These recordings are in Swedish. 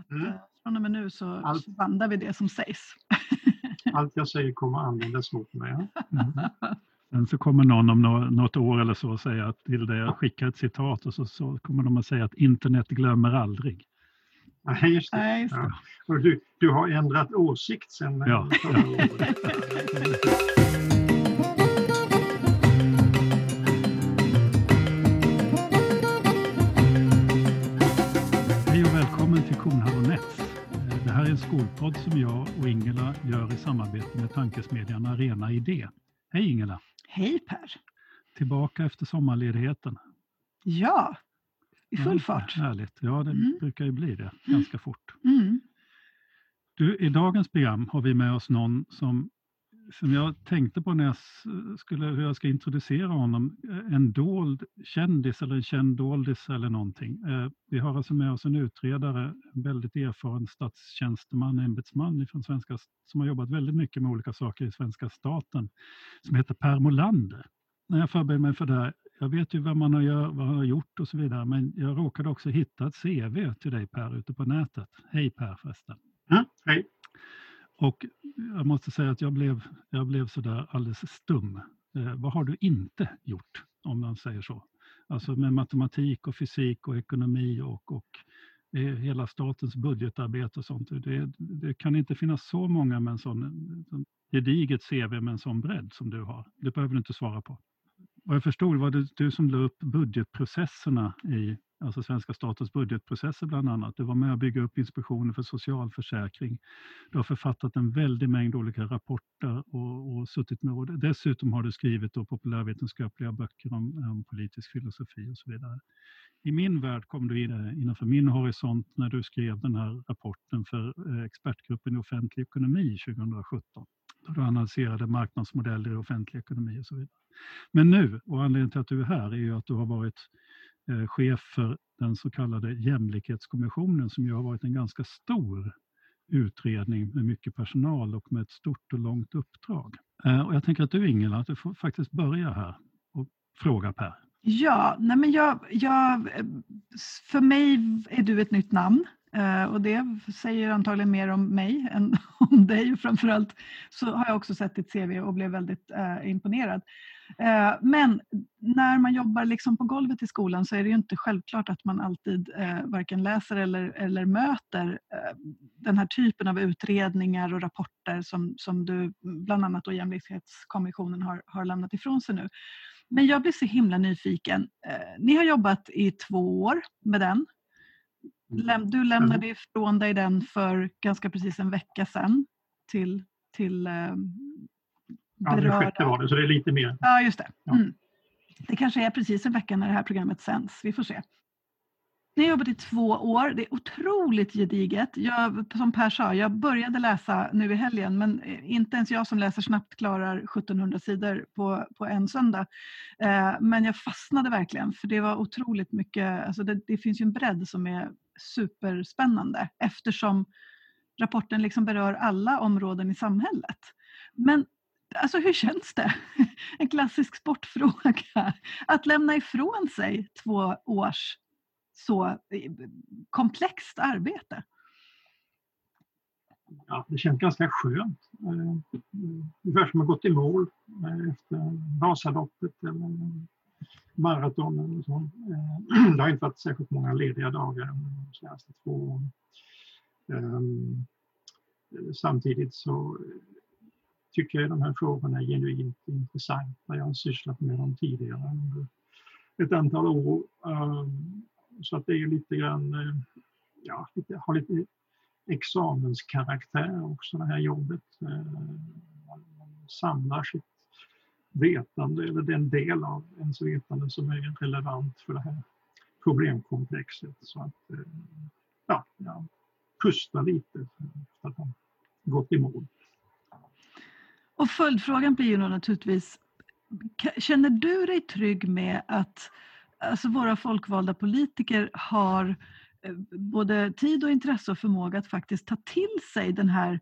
att mm. från och med nu så, Allt. så bandar vi det som sägs. Allt jag säger kommer användas mot mig. Mm. Sen så kommer någon om något år eller så säga att till det jag skickar ett citat och så, så kommer de att säga att internet glömmer aldrig. Nej, just det. Nej, just det. Ja. Och du, du har ändrat åsikt sen ja. förra året. en skolpodd som jag och Ingela gör i samarbete med tankesmedjan Arena Idé. Hej Ingela! Hej Per! Tillbaka efter sommarledigheten. Ja, i full ja, fart. Härligt, ja det mm. brukar ju bli det ganska fort. Mm. Du, I dagens program har vi med oss någon som, som jag tänkte på när jag skulle, hur jag ska introducera honom. Eh, en dold kändis eller en känd doldis eller någonting. Eh, vi har alltså med oss en utredare, en väldigt erfaren statstjänsteman, ämbetsman från svenska, som har jobbat väldigt mycket med olika saker i svenska staten, som heter Per Molander. När jag förberedde mig för det här, jag vet ju vad man har, gör, vad man har gjort och så vidare, men jag råkade också hitta ett CV till dig Per ute på nätet. Hej Per förresten. Mm, hej. Och jag måste säga att jag blev, jag blev sådär alldeles stum. Eh, vad har du inte gjort, om man säger så? Alltså med matematik och fysik och ekonomi och, och eh, hela statens budgetarbete och sånt. Det, det, kan inte finnas så många med en sån, gediget CV med en sån bredd som du har. Det behöver du inte svara på. Vad jag förstod var det du som la upp budgetprocesserna i alltså svenska statens budgetprocesser bland annat. Du var med och bygga upp Inspektionen för socialförsäkring. Du har författat en väldig mängd olika rapporter och, och suttit med. Och dessutom har du skrivit då populärvetenskapliga böcker om, om, politisk filosofi och så vidare. I min värld kom du in eh, innanför min horisont när du skrev den här rapporten för eh, expertgruppen i offentlig ekonomi 2017. Då du analyserade marknadsmodeller i offentlig ekonomi och så vidare. Men nu, och anledningen till att du är här, är ju att du har varit eh, chef för den så kallade jämlikhetskommissionen som ju har varit en ganska stor utredning med mycket personal och med ett stort och långt uppdrag. Eh, och jag tänker att du Ingela, att du får faktiskt börja här och fråga Per. Ja, nej men jag, jag, för mig är du ett nytt namn. Eh, och det säger antagligen mer om mig än om dig. Framförallt så har jag också sett ditt CV och blev väldigt imponerad. Uh, men när man jobbar liksom på golvet i skolan så är det inte självklart att man alltid varken läser eller, eller möter den här typen av utredningar och rapporter som, som du bland annat då Jämlikhetskommissionen har, har lämnat ifrån sig nu. Men jag blir så himla nyfiken. Ni har jobbat i två år med den Mm. Du lämnade ifrån dig den för ganska precis en vecka sedan till, till eh, berörda. Ja, sjätte var det, så det är lite mer. Ja, just det. Mm. Det kanske är precis en vecka när det här programmet sänds. Vi får se. Ni har jobbat i två år. Det är otroligt gediget. Jag, som Per sa, jag började läsa nu i helgen men inte ens jag som läser snabbt klarar 1700 sidor på, på en söndag. Eh, men jag fastnade verkligen för det var otroligt mycket, alltså det, det finns ju en bredd som är superspännande eftersom rapporten liksom berör alla områden i samhället. Men alltså hur känns det? En klassisk sportfråga. Att lämna ifrån sig två års så eh, komplext arbete? Ja, det känns ganska skönt. Eh, ungefär som att gått i mål eh, efter Vasaloppet eller maraton. Eller så. Det har inte varit särskilt många lediga dagar de senaste två åren. Ehm, samtidigt så tycker jag de här frågorna är genuint intressanta. Jag har sysslat med dem tidigare under ett antal år. Ehm, så att det är lite grann, eh, ja, lite, har lite examenskaraktär också det här jobbet. Ehm, man samlar sitt vetande, eller den del av ens vetande som är relevant för det här problemkomplexet. Så att, eh, ja, jag pustar lite för att ha gått i mål. Och följdfrågan blir ju naturligtvis, känner du dig trygg med att alltså våra folkvalda politiker har eh, både tid och intresse och förmåga att faktiskt ta till sig den här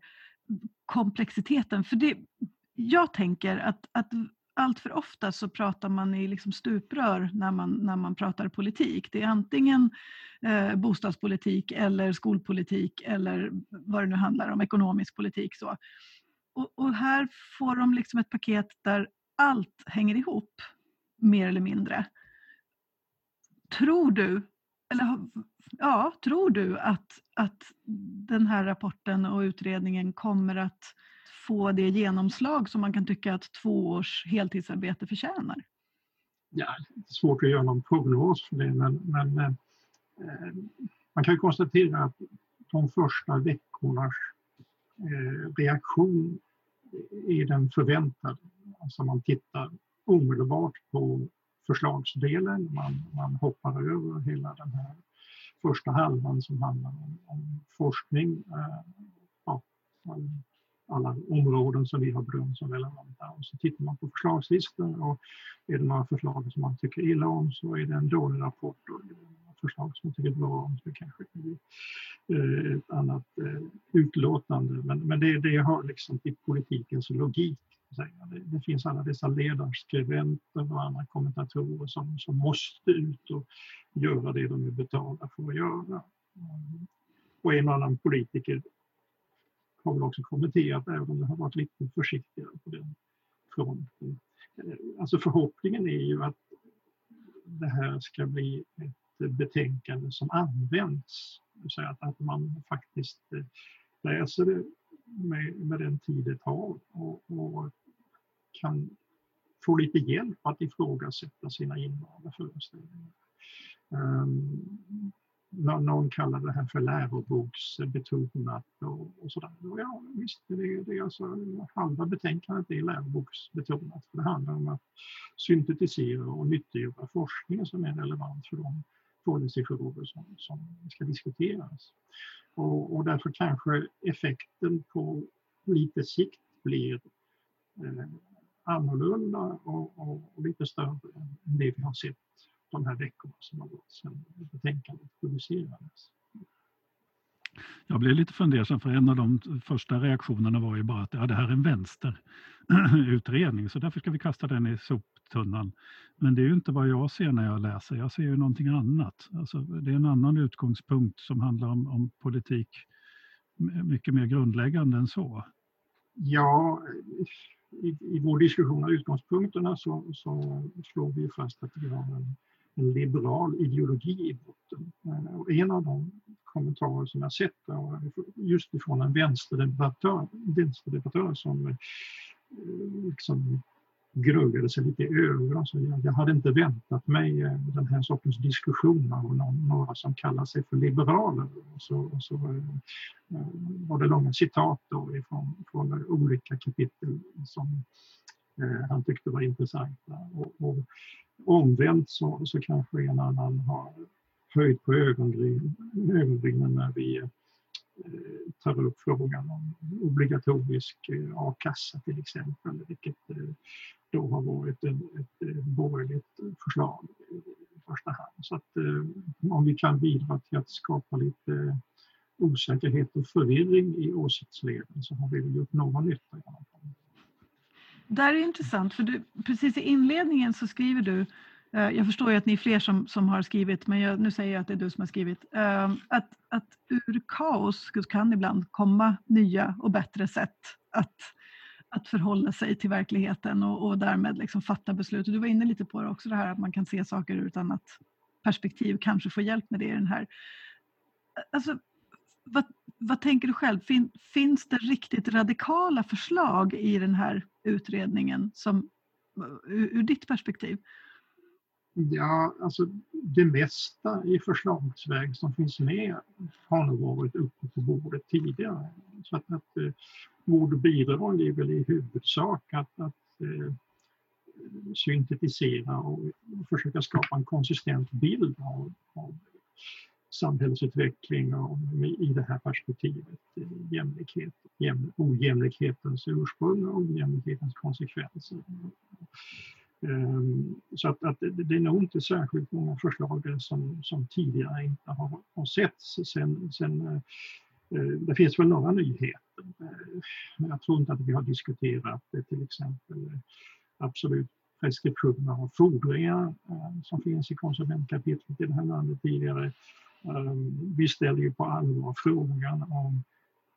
komplexiteten. För det, jag tänker att, att allt för ofta så pratar man i liksom stuprör när man, när man pratar politik. Det är antingen eh, bostadspolitik eller skolpolitik eller vad det nu handlar om, ekonomisk politik. Så. Och, och här får de liksom ett paket där allt hänger ihop, mer eller mindre. Tror du, eller ja, tror du att, att den här rapporten och utredningen kommer att få det genomslag som man kan tycka att två års heltidsarbete förtjänar? Ja, det är svårt att göra någon prognos för det, men, men eh, man kan konstatera att de första veckornas eh, reaktion är den förväntade. Alltså man tittar omedelbart på förslagsdelen, man, man hoppar över hela den här första halvan som handlar om, om forskning. Eh, ja, alla områden som vi har bedömt som relevanta. Och så tittar man på förslagslistor och är det några förslag som man tycker illa om så är det en dålig rapport och förslag som jag tycker bra om så kanske det blir ett annat eh, utlåtande. Men, men det, det hör liksom till politikens logik. Det, det finns alla dessa ledarskribenter och andra kommentatorer som, som måste ut och göra det de är betalda för att göra. Och en och annan politiker har väl också kommenterat, även om det har varit lite försiktigare på den fronten. Eh, alltså förhoppningen är ju att det här ska bli ett betänkande som används. Så att, att man faktiskt eh, läser det med, med den tid det tar och, och kan få lite hjälp att ifrågasätta sina invanda föreställningar. Um, någon kallar det här för läroboksbetonat och, och sådär. Och ja, visst, det, det är alltså halva betänkandet är läroboksbetonat. För det handlar om att syntetisera och nyttiggöra forskning som är relevant för de policyfrågor som, som ska diskuteras. Och, och därför kanske effekten på lite sikt blir eh, annorlunda och, och, och lite större än det vi har sett de här veckorna som har gått sedan betänkandet producerades. Jag blev lite fundersam för en av de första reaktionerna var ju bara att ja, det här är en vänsterutredning så därför ska vi kasta den i soptunnan. Men det är ju inte vad jag ser när jag läser, jag ser ju någonting annat. Alltså, det är en annan utgångspunkt som handlar om, om politik mycket mer grundläggande än så. Ja, i, i vår diskussion av utgångspunkterna så, så slår vi fast att vi har en en liberal ideologi i botten. Eh, och en av de kommentarer som jag sett just ifrån en vänsterdebattör, vänsterdebattör som eh, liksom gruggade sig lite i ögonen. Alltså jag, jag hade inte väntat mig eh, den här sortens diskussion av någon, några som kallar sig för liberaler. Och så, och så eh, var det långa citat då ifrån, från olika kapitel som eh, han tyckte var intressanta. Och, och omvänt så, så kanske en annan har höjt på ögonbrynen när vi eh, tar upp frågan om obligatorisk eh, a-kassa till exempel, vilket eh, då har varit ett, eh, borgerligt förslag i första hand. Så att om vi kan bidra till att skapa lite osäkerhet och förvirring i åsiktsleden så har vi gjort någon nytta i alla fall där är intressant, för du, precis i inledningen så skriver du, Eh, jag förstår ju att ni är fler som, som har skrivit, men jag, nu säger jag att det är du som har skrivit, ehm, att, att ur kaos kan ibland komma nya och bättre sätt att, att förhålla sig till verkligheten och, och därmed liksom fatta beslut. Och du var inne lite på det också, det här att man kan se saker ur ett annat perspektiv, kanske få hjälp med det i den här. Alltså, vad, vad tänker du själv? Fin, finns det riktigt radikala förslag i den här utredningen som, ur, ur ditt perspektiv? Ja, alltså det mesta i förslagsväg som finns med har nog varit uppe på bordet tidigare. Så att, att eh, ord och bidrag är väl i huvudsak att, att eh, syntetisera och försöka skapa en konsistent bild av, av samhällsutveckling och i det här perspektivet eh, jämlikhet, jäm, ojämlikhetens ursprung och ojämlikhetens konsekvenser. Ehm, så att, att det är nog inte särskilt många förslag som, som tidigare inte har, har setts. Sen, sen, eh, eh, det finns väl några nyheter. Eh, jag tror inte att vi har diskuterat till exempel absolut preskriptioner och fordringar som finns i konsumentkapitlet i det här landet tidigare. Ehm, vi ställer ju på allvar frågan om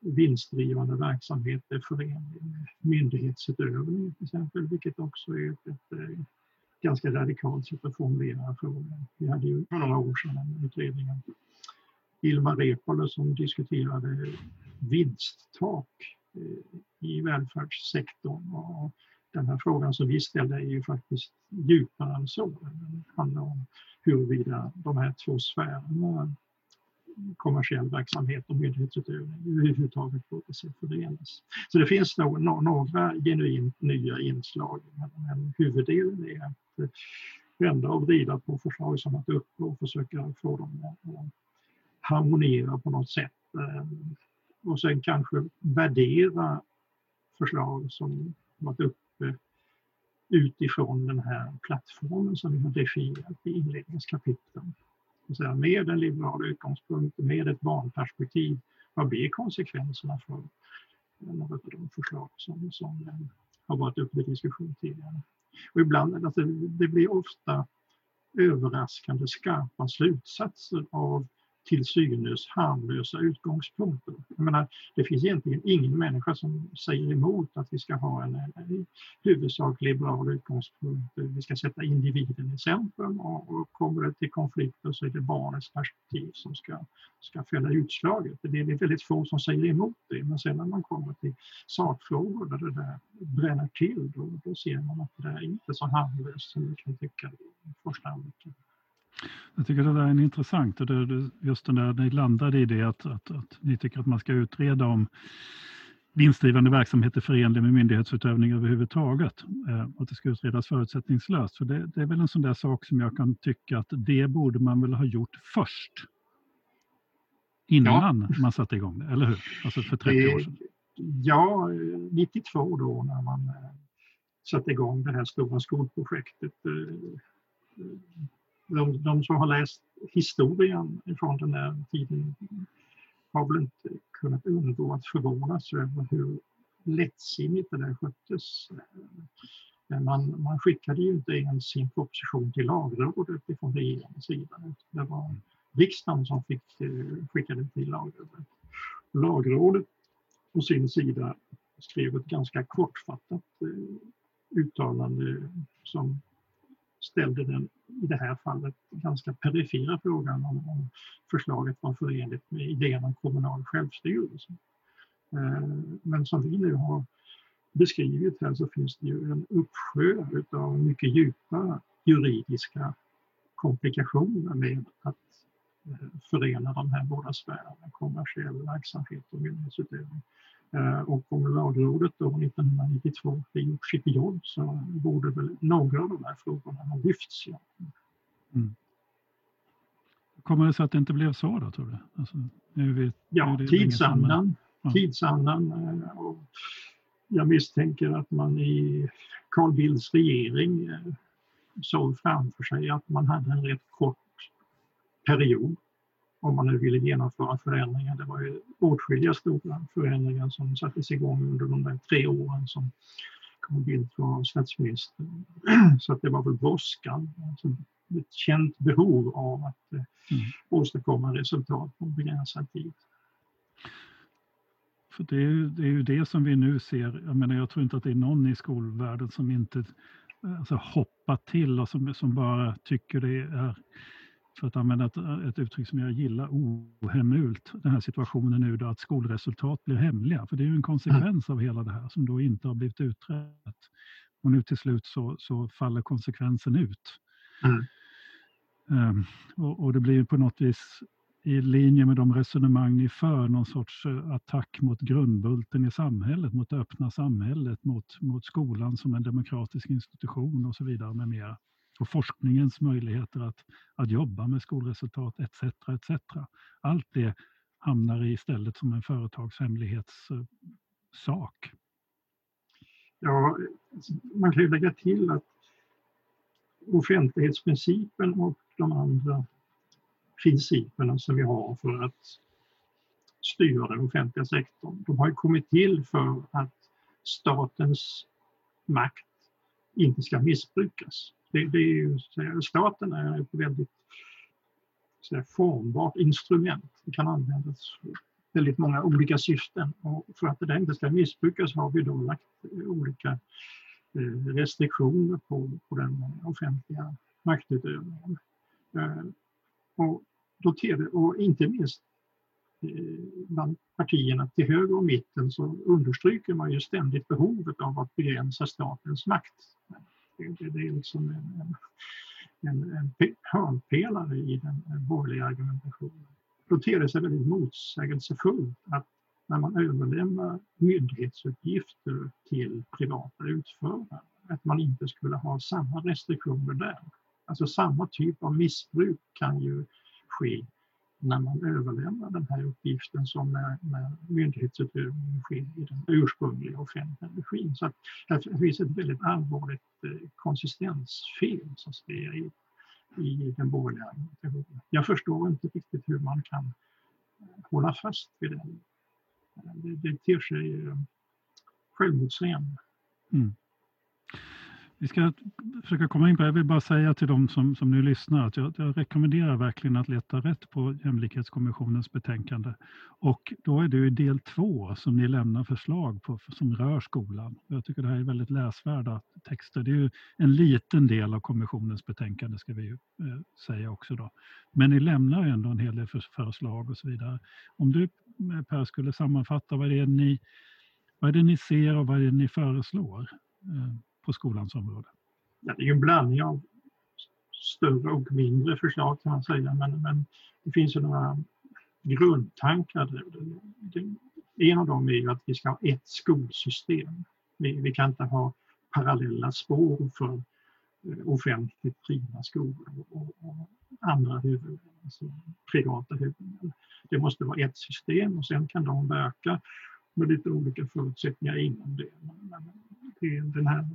vinstdrivande verksamhet är förenlig med myndighetsutövning till exempel, vilket också är ett, ett, ett ganska radikalt sätt att formulera frågan. Vi hade ju för några år sedan en utredning av Ilmar Reepalu som diskuterade vinsttak eh, i välfärdssektorn. Och den här frågan som vi ställde är ju faktiskt djupare än så. Den handlar om huruvida de här två sfärerna kommersiell verksamhet och myndighetsutövning överhuvudtaget låter sig förenas. Så det finns nog några genuint nya inslag men huvuddelen är att eh, vända och vrida på förslag som varit uppe och försöka få dem att eh, harmoniera på något sätt. Eh, och sen kanske värdera förslag som varit uppe utifrån den här plattformen som vi har definierat i inledningskapitlen säga, med en liberal utgångspunkt, med ett barnperspektiv, vad blir konsekvenserna för några av de förslag som, som eh, har varit uppe till diskussion tidigare. Och ibland, alltså, det blir ofta överraskande skarpa slutsatser av till synes harmlösa utgångspunkter. Jag menar, det finns egentligen ingen människa som säger emot att vi ska ha en, eh, en huvudsak liberal utgångspunkt. Vi ska sätta individen i centrum och, och kommer det till konflikter så är det barnets perspektiv som ska, ska fälla utslaget. Det är väldigt få som säger emot det, men sen när man kommer till sakfrågor där det där bränner till, då, då ser man att det är inte så harmlöst som vi kan tycka i första anblicken. Jag tycker det där är intressant och det, just den där ni landade i det att, att, att ni tycker att man ska utreda om vinstdrivande verksamhet är förenlig med myndighetsutövning överhuvudtaget. Eh, att det ska utredas förutsättningslöst. För det, det, är väl en sån där sak som jag kan tycka att det borde man väl ha gjort först. Innan ja. man satte igång det, eller hur? Alltså för 30 år sedan. Ja, 92 då när man eh, satte igång det här stora skolprojektet eh, de, de som har läst historien från den här tiden har väl inte kunnat undgå att förvånas över hur lättsinnigt det där sköttes. Man, man skickade ju inte ens sin proposition till lagrådet ifrån regeringens sida. Det var riksdagen som fick skicka den till lagrådet. Lagrådet på sin sida skrev ett ganska kortfattat eh, uttalande som ställde den, i det här fallet, ganska perifera frågan om, om förslaget var förenligt med idén om kommunal självstyrelse. Eh, men som vi nu har beskrivit här så finns det ju en uppsjö av mycket djupa juridiska komplikationer med att eh, förena de här båda sfärerna, kommersiell verksamhet och myndighetsutövning. Eh, och om lagrådet då 1992 har gjort sitt jobb så borde väl några av de här frågorna ha lyfts. Ja. Mm. Kommer det sig att det inte blev så då tror du? Alltså, nu vet, ja, nu tidsandan. Ja. tidsandan eh, och jag misstänker att man i Carl Bildts regering eh, såg framför sig att man hade en rätt kort period om man nu ville genomföra förändringar. Det var ju åtskilliga stora förändringar som sattes igång under de där tre åren som Carl Bildt var statsminister. Så att det var väl brådskan, alltså ett känt behov av att eh, mm. åstadkomma resultat på begränsad tid. För det är, ju, det är ju det som vi nu ser. Jag menar, jag tror inte att det är någon i skolvärlden som inte alltså, hoppar till och som, som bara tycker det är för att använda ett, ett uttryck som jag gillar, ohemult, den här situationen nu då att skolresultat blir hemliga. För det är ju en konsekvens av hela det här som då inte har blivit utrett. Och nu till slut så, så faller konsekvensen ut. Mm. Um, och, och, det blir på något vis i linje med de resonemang ni för, någon sorts eh, attack mot grundbulten i samhället, mot det öppna samhället, mot, mot skolan som en demokratisk institution och så vidare med mera och forskningens möjligheter att, att jobba med skolresultat etc. etc. Allt det hamnar istället som en företagshemlighetssak. Eh, ja, man kan ju lägga till att offentlighetsprincipen och de andra principerna som vi har för att styra den offentliga sektorn, de har ju kommit till för att statens makt inte ska missbrukas. Det, det är ju, staten är ett väldigt säga, formbart instrument. Det kan användas för väldigt många olika syften och för att det inte ska missbrukas har vi då lagt eh, olika eh, restriktioner på, på den offentliga maktutövningen. Eh, och, då TV, och inte minst bland partierna till höger och mitten så understryker man ju ständigt behovet av att begränsa statens makt. Det, det, det är liksom en, en, en hörnpelare i den eh, borgerliga argumentationen. Då ter det sig väldigt motsägelsefullt att när man överlämnar myndighetsuppgifter till privata utförare, att man inte skulle ha samma restriktioner där. Alltså samma typ av missbruk kan ju ske när man överlämnar den här uppgiften som när, när myndighetsutövningen sker i den ursprungliga offentliga regin. Så att här finns ett väldigt allvarligt eh, konsistensfel så att säga, i, i den borgerliga argumentationen. Jag förstår inte riktigt hur man kan eh, hålla fast vid den. Eh, det, det ter sig eh, självmotsägande. Mm. Vi ska försöka komma in på, jag vill bara säga till de som, som nu lyssnar att jag, jag, rekommenderar verkligen att leta rätt på Jämlikhetskommissionens betänkande. Och då är det ju del två som ni lämnar förslag på som rör skolan. Jag tycker det här är väldigt läsvärda texter. Det är ju en liten del av kommissionens betänkande ska vi ju, eh, säga också då. Men ni lämnar ändå en hel del förslag och så vidare. Om du eh, Per skulle sammanfatta, vad är det ni, vad är det ni ser och vad är det ni föreslår? Eh, på skolans område? Ja, det är ju en blandning av större och mindre förslag kan man säga, men, men det finns ju några grundtankar. En av dem är ju att vi ska ha ett skolsystem. Vi, vi kan inte ha parallella spår för eh, offentligt drivna skolor och, och andra huvudmän, alltså privata huvudmän. Det måste vara ett system och sen kan de verka med lite olika förutsättningar inom det. Men det den här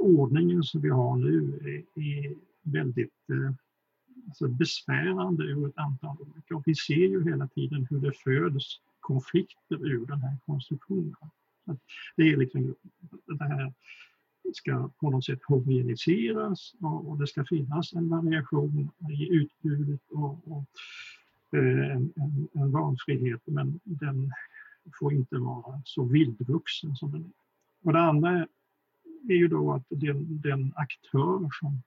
ordningen som vi har nu är, är väldigt eh, alltså besvärande ur ett antal olika. Och vi ser ju hela tiden hur det föds konflikter ur den här konstruktionen. Det är liksom det här ska på något sätt homogeniseras och, det ska finnas en variation i utbudet och, och eh, en, en, en valfrihet men den får inte vara så vildvuxen som den är. Och det andra är ju då att den, den aktör som,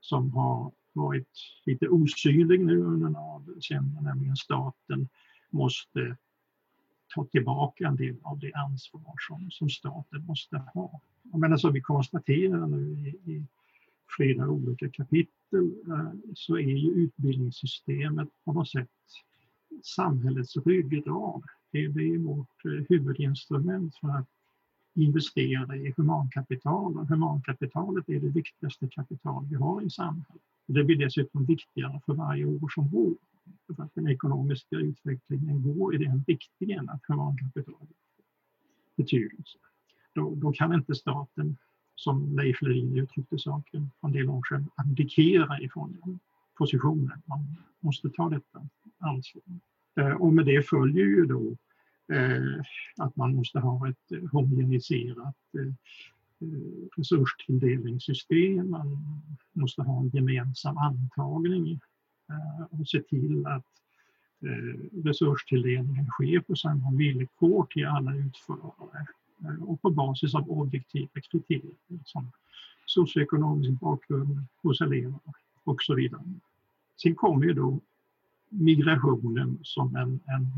som har varit lite osynlig nu under några decennier, nämligen staten, måste ta tillbaka en del av det ansvar som, som staten måste ha. Men alltså vi konstaterar nu i, i flera olika kapitel eh, så är ju utbildningssystemet på något sätt samhällets ryggrad. Det, är vårt eh, huvudinstrument för att investera i humankapital. Och humankapitalet är det viktigaste kapital vi har i samhället. Det blir dessutom viktigare för varje år som går. För att den ekonomiska utvecklingen går i den riktningen att humankapitalet betydelse. Då, då kan inte staten, som Leif Levin uttryckte saken för en del år sedan, abdikera ifrån den positionen. Man måste ta detta ansvar. Eh, och med det följer ju då Eh, att man måste ha ett homogeniserat eh, eh, resurstilldelningssystem, man måste ha en gemensam antagning och se till att resurstilldelningen sker på samma villkor till alla utförare och på basis av objektiva kriterier som socioekonomisk bakgrund hos eleverna och så vidare. Sen kommer ju då migrationen som en, en,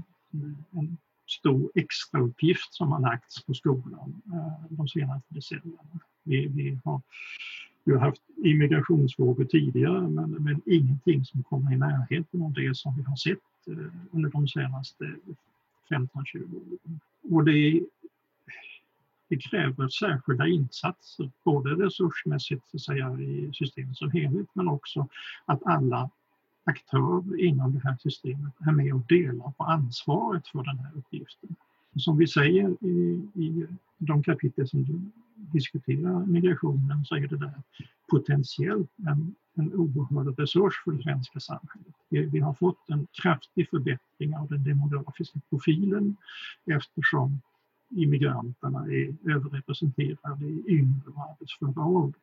en stor extrauppgift som har lagts på skolan eh, de senaste decennierna. Vi, vi har ju haft immigrationsfrågor tidigare men, men ingenting som kommer i närheten av det som vi har sett eh, under de senaste 15-20 åren. Och det, det kräver särskilda insatser, både resursmässigt så att säga, i systemet som helhet men också att alla aktörer inom det här systemet är med och delar på ansvaret för den här uppgiften. Som vi säger i, i de kapitel som diskuterar migrationen så är det där potentiellt en, en oerhörd resurs för det svenska samhället. Vi, vi, har fått en kraftig förbättring av den demografiska profilen eftersom immigranterna är överrepresenterade i yngre och arbetsföra ålder.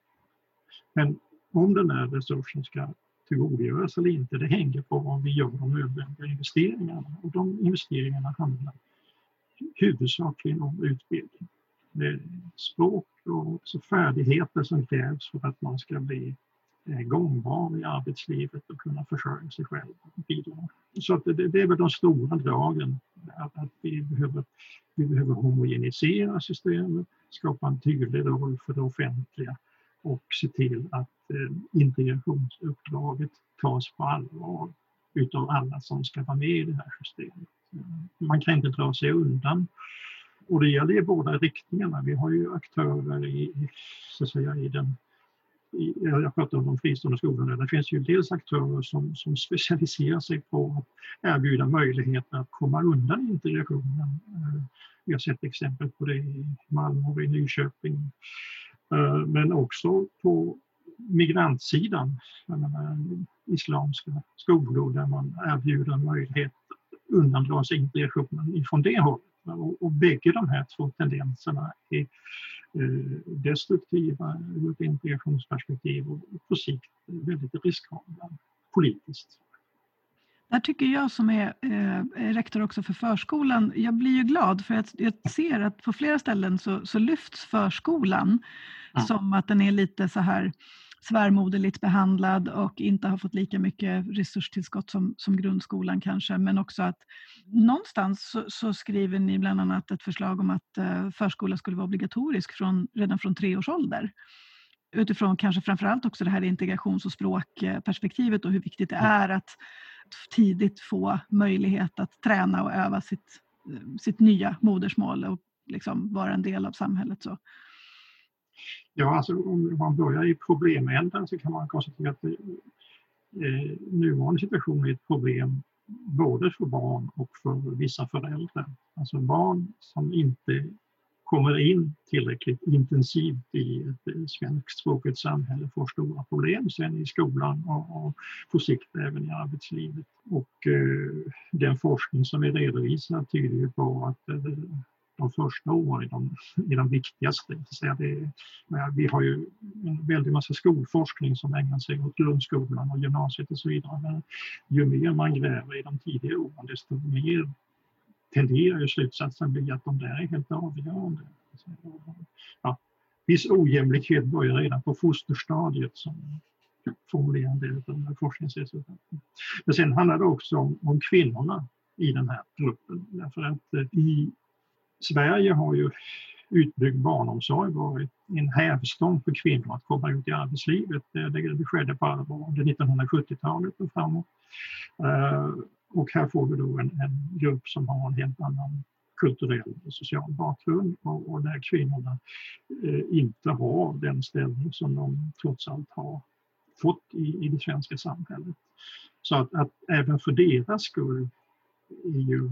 Men om den här resursen ska tillgodogöras eller inte, det hänger på om vi gör de nödvändiga investeringarna. Och de investeringarna handlar huvudsakligen om utbildning. Det är språk och också färdigheter som krävs för att man ska bli eh, gångbar i arbetslivet och kunna försörja sig själv och bidra. Så att det, det är väl de stora dragen, att, att vi, behöver, vi behöver homogenisera systemet, skapa en tydlig roll för det offentliga och se till att eh, integrationsuppdraget tas på allvar utav alla som ska vara med i det här systemet. Eh, man kan inte dra sig undan. Och det gäller i båda riktningarna. Vi har ju aktörer i, så att säga, i den i, jag pratar om de fristående skolorna, det finns ju dels aktörer som, som specialiserar sig på att erbjuda möjligheter att komma undan integrationen. Eh, vi har sett exempel på det i Malmö och i Nyköping. Eh, men också på migrantsidan, islamska skolor där man erbjuder möjlighet att undandra sig integrationen ifrån det hållet. Och, och bägge de här två tendenserna är eh, destruktiva ur ett integrationsperspektiv och på sikt väldigt riskabla politiskt. Där tycker jag som är eh, rektor också för förskolan, jag blir ju glad för att jag ser att på flera ställen så, så lyfts förskolan ja. som att den är lite så här svärmoderligt behandlad och inte har fått lika mycket resurstillskott som, som grundskolan kanske. Men också att någonstans så, så skriver ni bland annat ett förslag om att eh, förskola skulle vara obligatorisk från, redan från tre års ålder utifrån kanske framförallt också det här integrations och språkperspektivet och hur viktigt det är att tidigt få möjlighet att träna och öva sitt, sitt nya modersmål och liksom vara en del av samhället. Så. Ja, alltså om man börjar i problemänden så kan man konstatera att eh, nuvarande situation är ett problem både för barn och för vissa föräldrar. Alltså barn som inte kommer in tillräckligt intensivt i ett eh, svenskspråkigt samhälle får stora problem sen i skolan och, och på sikt även i arbetslivet. Och eh, den forskning som vi redovisar tyder ju på att eh, de första åren är de, är de viktigaste. Så det, vi har ju en väldig massa skolforskning som ägnar sig åt grundskolan och gymnasiet och så vidare. Men ju mer man gräver i de tidiga åren desto mer tenderar ju slutsatsen bli att de där är helt avgörande. Ja, viss ojämlikhet börjar redan på fosterstadiet som formulerar en del av de här forskningsresultaten. Men sen handlar det också om, om kvinnorna i den här gruppen. Därför att eh, i Sverige har ju utbyggd barnomsorg varit en hävstång för kvinnor att komma ut i arbetslivet. Det, det skedde på allvar under 1970-talet och framåt. Eh, och här får vi då en, en grupp som har en helt annan kulturell och social bakgrund och, och där kvinnorna eh, inte har den ställning som de trots allt har fått i, i det svenska samhället. Så att, att även för deras skull är ju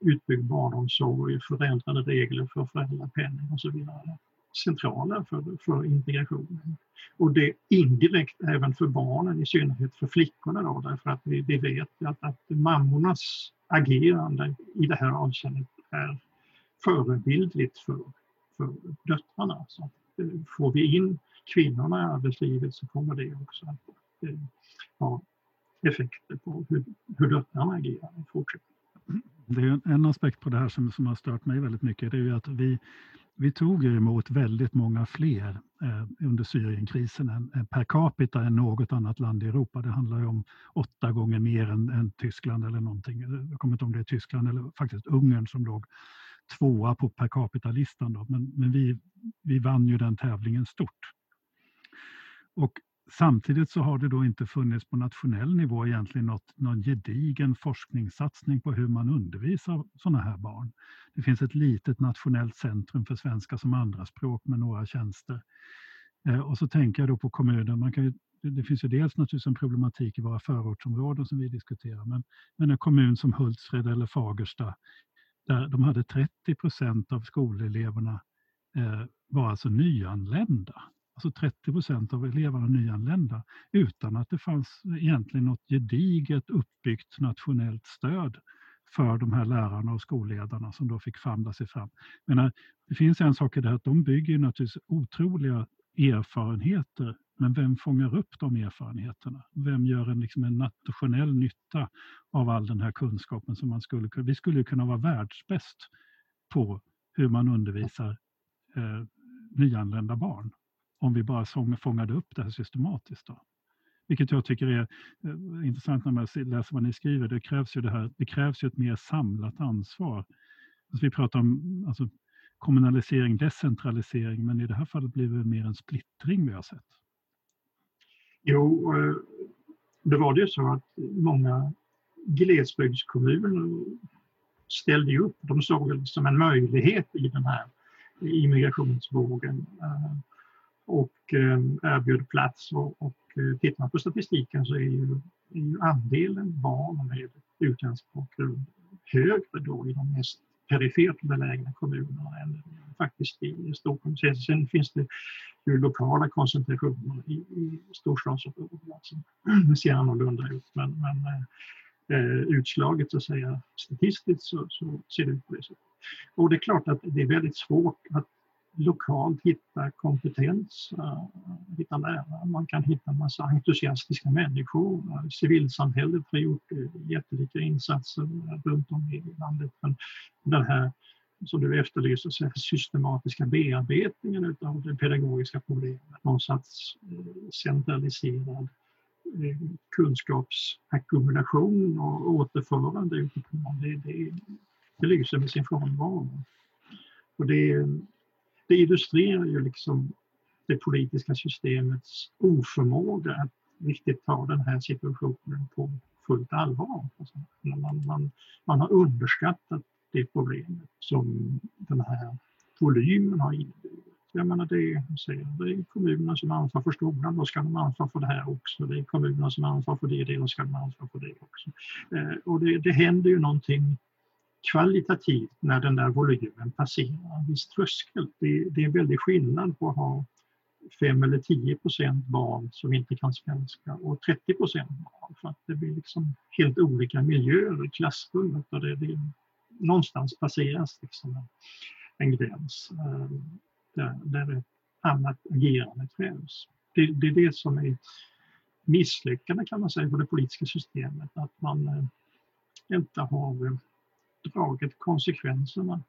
utbyggd barnomsorg, förändrade regler för föräldrapenning och så vidare centrala för, för integrationen. Och det indirekt även för barnen, i synnerhet för flickorna då, därför att vi, vi vet att, att mammornas agerande i det här avseendet är förebildligt för, för döttrarna. Så att, eh, får vi in kvinnorna i arbetslivet så kommer det också att eh, ha effekter på hur, hur döttrarna agerar i fortsättningen. Mm. Det är en aspekt på det här som, som har stört mig väldigt mycket. Det är ju att vi, vi tog emot väldigt många fler eh, under Syrienkrisen än, per capita än något annat land i Europa. Det handlar ju om åtta gånger mer än, än Tyskland eller någonting. Jag kommer inte ihåg om det är Tyskland eller faktiskt Ungern som låg tvåa på per capita-listan. Men, men vi, vi vann ju den tävlingen stort. Och Samtidigt så har det då inte funnits på nationell nivå egentligen något, någon gedigen forskningssatsning på hur man undervisar sådana här barn. Det finns ett litet nationellt centrum för svenska som andraspråk med några tjänster. Eh, och så tänker jag då på kommuner. Man kan ju, det finns ju dels naturligtvis en problematik i våra förortsområden som vi diskuterar, men, men en kommun som Hultsfred eller Fagersta, där de hade 30 procent av skoleleverna eh, var alltså nyanlända alltså 30 procent av eleverna nyanlända, utan att det fanns egentligen något gediget uppbyggt nationellt stöd för de här lärarna och skolledarna som då fick famla sig fram. Men det finns en sak i det här att de bygger naturligtvis otroliga erfarenheter, men vem fångar upp de erfarenheterna? Vem gör en, liksom en nationell nytta av all den här kunskapen som man skulle kunna... Vi skulle kunna vara världsbäst på hur man undervisar eh, nyanlända barn om vi bara fångade upp det här systematiskt. Då. Vilket jag tycker är eh, intressant när man läser vad ni skriver. Det krävs ju, det här, det krävs ju ett mer samlat ansvar. Alltså vi pratar om alltså, kommunalisering, decentralisering, men i det här fallet blir det mer en splittring vi har sett. Jo, eh, det var det ju så att många glesbygdskommuner ställde upp. De såg det som en möjlighet i den här immigrationsvågen eh, och ehm, erbjöd plats och, och eh, tittar man på statistiken så är ju, är ju andelen barn med utländsk bakgrund högre då i de mest perifert belägna kommunerna än faktiskt i Stockholm. Sen finns det ju lokala koncentrationer i, i storstadsområdena som ser annorlunda ut men, men eh, eh, utslaget så att säga statistiskt så, så ser det ut på det sättet. Och det är klart att det är väldigt svårt att lokalt hitta kompetens, uh, hitta lärare. Man kan hitta en massa entusiastiska människor. Eh, civilsamhället har gjort uh, jättelika insatser runt om i landet. Men den här som du efterlyser, så systematiska bearbetningen av det pedagogiska problemet, någon slags uh, centraliserad kunskapsackumulation och återförande utifrån det, det, det lyser med sin frånvaro. Och det, det illustrerar ju liksom det politiska systemets oförmåga att riktigt ta den här situationen på fullt allvar. Alltså, man, man, man har underskattat det problemet som den här volymen har inneburit. Jag menar det, det är kommunerna som ansvarar för skolan, då ska de ansvara för det här också. Det är kommunerna som ansvarar för det, då ska de ansvara för det också. Eh, och det, det händer ju någonting kvalitativt när den där volymen passerar en viss tröskel. Det, det är en väldig skillnad på att ha 5 eller 10 procent barn som inte kan svenska och 30 procent barn. För att det blir liksom helt olika miljöer i klassrummet och det, det, någonstans passeras liksom en, en gräns eh, där, där ett annat agerande krävs. Det, det är det som är misslyckande kan man säga för det politiska systemet, att man eh, inte har eh, dragit konsekvenserna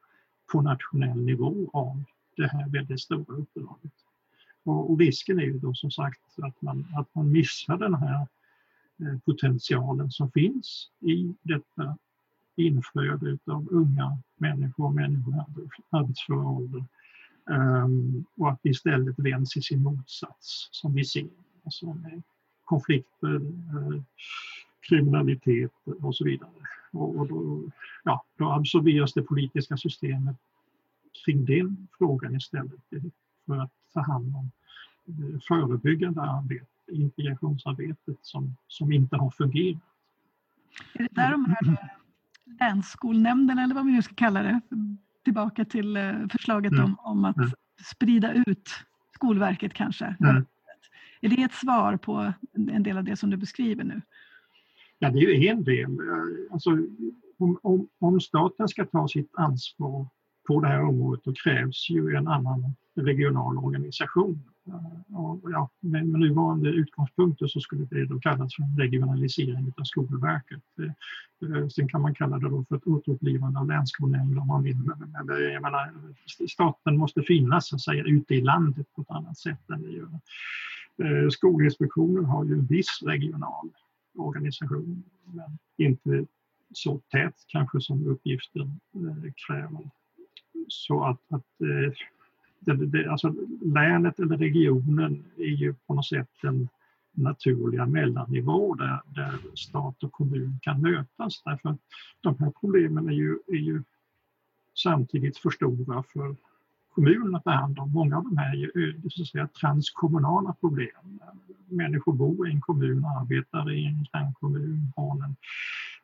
på nationell nivå av det här väldigt stora uppdraget. Och, och risken är ju då som sagt att man, att man missar den här eh, potentialen som finns i detta inflöde av unga människor, människor i arbetsför ålder. Um, och att det istället vänds i sin motsats som vi ser. Alltså med konflikter, eh, kriminalitet och så vidare. Och, och då, ja, då absorberas det politiska systemet kring den frågan istället för att ta hand om förebyggande arbete, integrationsarbetet som, som inte har fungerat. Är det där de här länsskolnämnderna eller vad vi nu ska kalla det, tillbaka till eh, förslaget mm. om, om att mm. sprida ut Skolverket kanske? Mm. Är det ett svar på en del av det som du beskriver nu? Ja, det är ju en del. Alltså, om, om, om staten ska ta sitt ansvar på det här området då krävs ju en annan regional organisation. Eh, och ja, med, med nuvarande utgångspunkter så skulle det då kallas för regionalisering av Skolverket. Eh, eh, sen kan man kalla det då för ett återupplivande av länsskolnämnder om man vill. Men jag menar, staten måste finnas så att säga, ute i landet på ett annat sätt än det gör. Skolinspektionen har ju en viss regional organisation men inte så tät kanske som uppgiften eh, kräver. Så att, att eh, det, det, alltså länet eller regionen är ju på något sätt den naturliga mellannivå där, där stat och kommun kan mötas därför att de här problemen är ju, är ju samtidigt för stora för kommunen att ta hand om. Många av de här är ju eh, så att säga, transkommunala problem. Människor bor i en kommun, arbetar i en grannkommun, barnen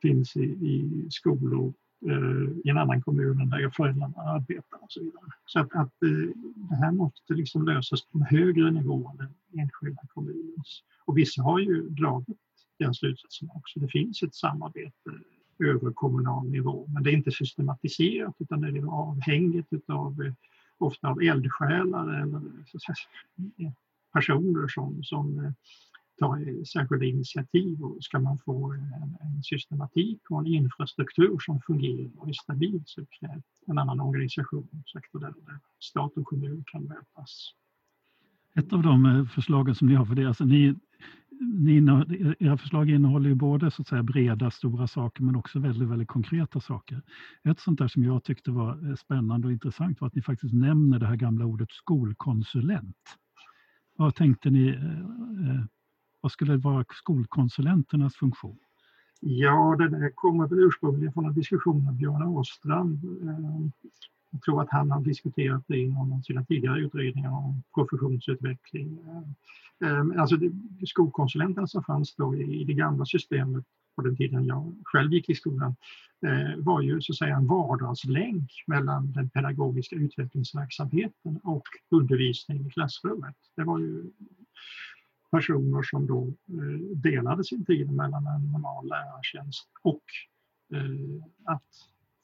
finns i, i skolor eh, i en annan kommun än där föräldrarna arbetar och så vidare. Så att, att eh, det här måste liksom lösas på en högre nivå än den enskilda kommunens. Och vissa har ju dragit den slutsatsen också. Det finns ett samarbete över kommunal nivå men det är inte systematiserat utan det är liksom avhängigt av ofta av eldsjälar eller personer som, som eh, tar särskilda initiativ och ska man få en, en, systematik och en infrastruktur som fungerar och är stabil så krävs en annan organisation, sektor där, där stat och kommun kan mötas. Ett av de eh, förslagen som ni har för det, alltså ni, era förslag innehåller ju både så att säga breda, stora saker men också väldigt, väldigt konkreta saker. Ett sånt där som jag tyckte var eh, spännande och intressant var att ni faktiskt nämner det här gamla ordet skolkonsulent. Vad tänkte ni eh, eh, vad skulle vara skolkonsulenternas funktion? Ja, det kommer väl ursprungligen från en diskussion med Björn Åstrand. Jag tror att han har diskuterat det inom någon sina tidigare utredningar om professionsutveckling. Ehm, ehm, alltså skolkonsulenterna som fanns då i det gamla systemet på den tiden jag själv gick i skolan eh, var ju så att säga en vardagslänk mellan den pedagogiska utvecklingsverksamheten och undervisning i klassrummet. Det var ju personer som då eh, delade sin tid mellan en normal lärartjänst och eh, att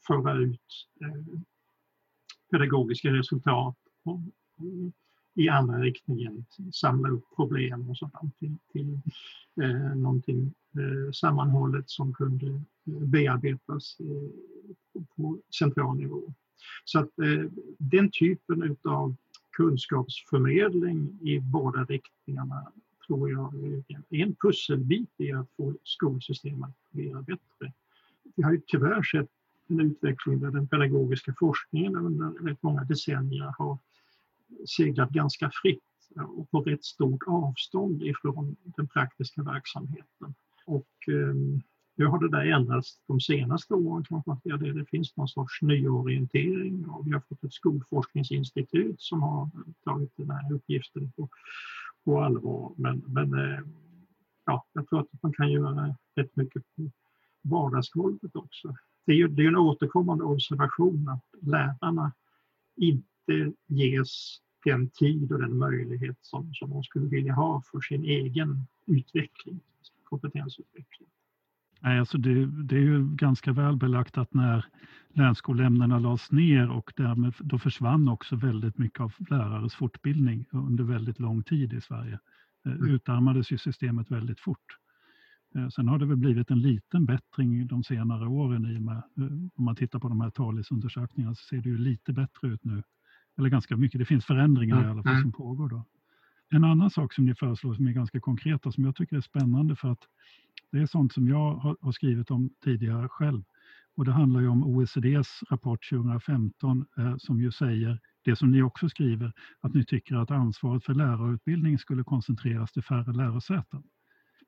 föra ut pedagogiska resultat i andra riktningen, samla upp problem och sådant till, till eh, någonting eh, sammanhållet som kunde eh, bearbetas eh, på central nivå. Så att eh, den typen av kunskapsförmedling i båda riktningarna tror jag är en pusselbit i att få skolsystemet att fungera bättre. Vi har ju tyvärr sett en utveckling där den pedagogiska forskningen under rätt många decennier har seglat ganska fritt och på rätt stort avstånd ifrån den praktiska verksamheten. Och eh, nu har det där ändrats de senaste åren kan man säga. Det, det finns någon sorts nyorientering och vi har fått ett skolforskningsinstitut som har tagit den här uppgiften på, på allvar. Men, men eh, ja, jag tror att man kan göra rätt mycket på vardagsgolvet också. Det är ju det är en återkommande observation att lärarna inte ges den tid och den möjlighet som, som de skulle vilja ha för sin egen utveckling, kompetensutveckling. Nej, alltså det, det, är ju ganska väl belagt att när länsskolnämnderna lades ner och därmed, då försvann också väldigt mycket av lärares fortbildning under väldigt lång tid i Sverige. Eh, mm. Utarmades ju systemet väldigt fort. Eh, sen har det väl blivit en liten bättring de senare åren i och med, eh, om man tittar på de här talisundersökningarna så ser det ju lite bättre ut nu. Eller ganska mycket, det finns förändringar mm. i alla fall mm. som pågår då. En annan sak som ni föreslår som är ganska konkreta som jag tycker är spännande för att det är sånt som jag har, skrivit om tidigare själv. Och det handlar ju om OECDs rapport 2015 eh, som ju säger det som ni också skriver, att ni tycker att ansvaret för lärarutbildning skulle koncentreras till färre lärosäten.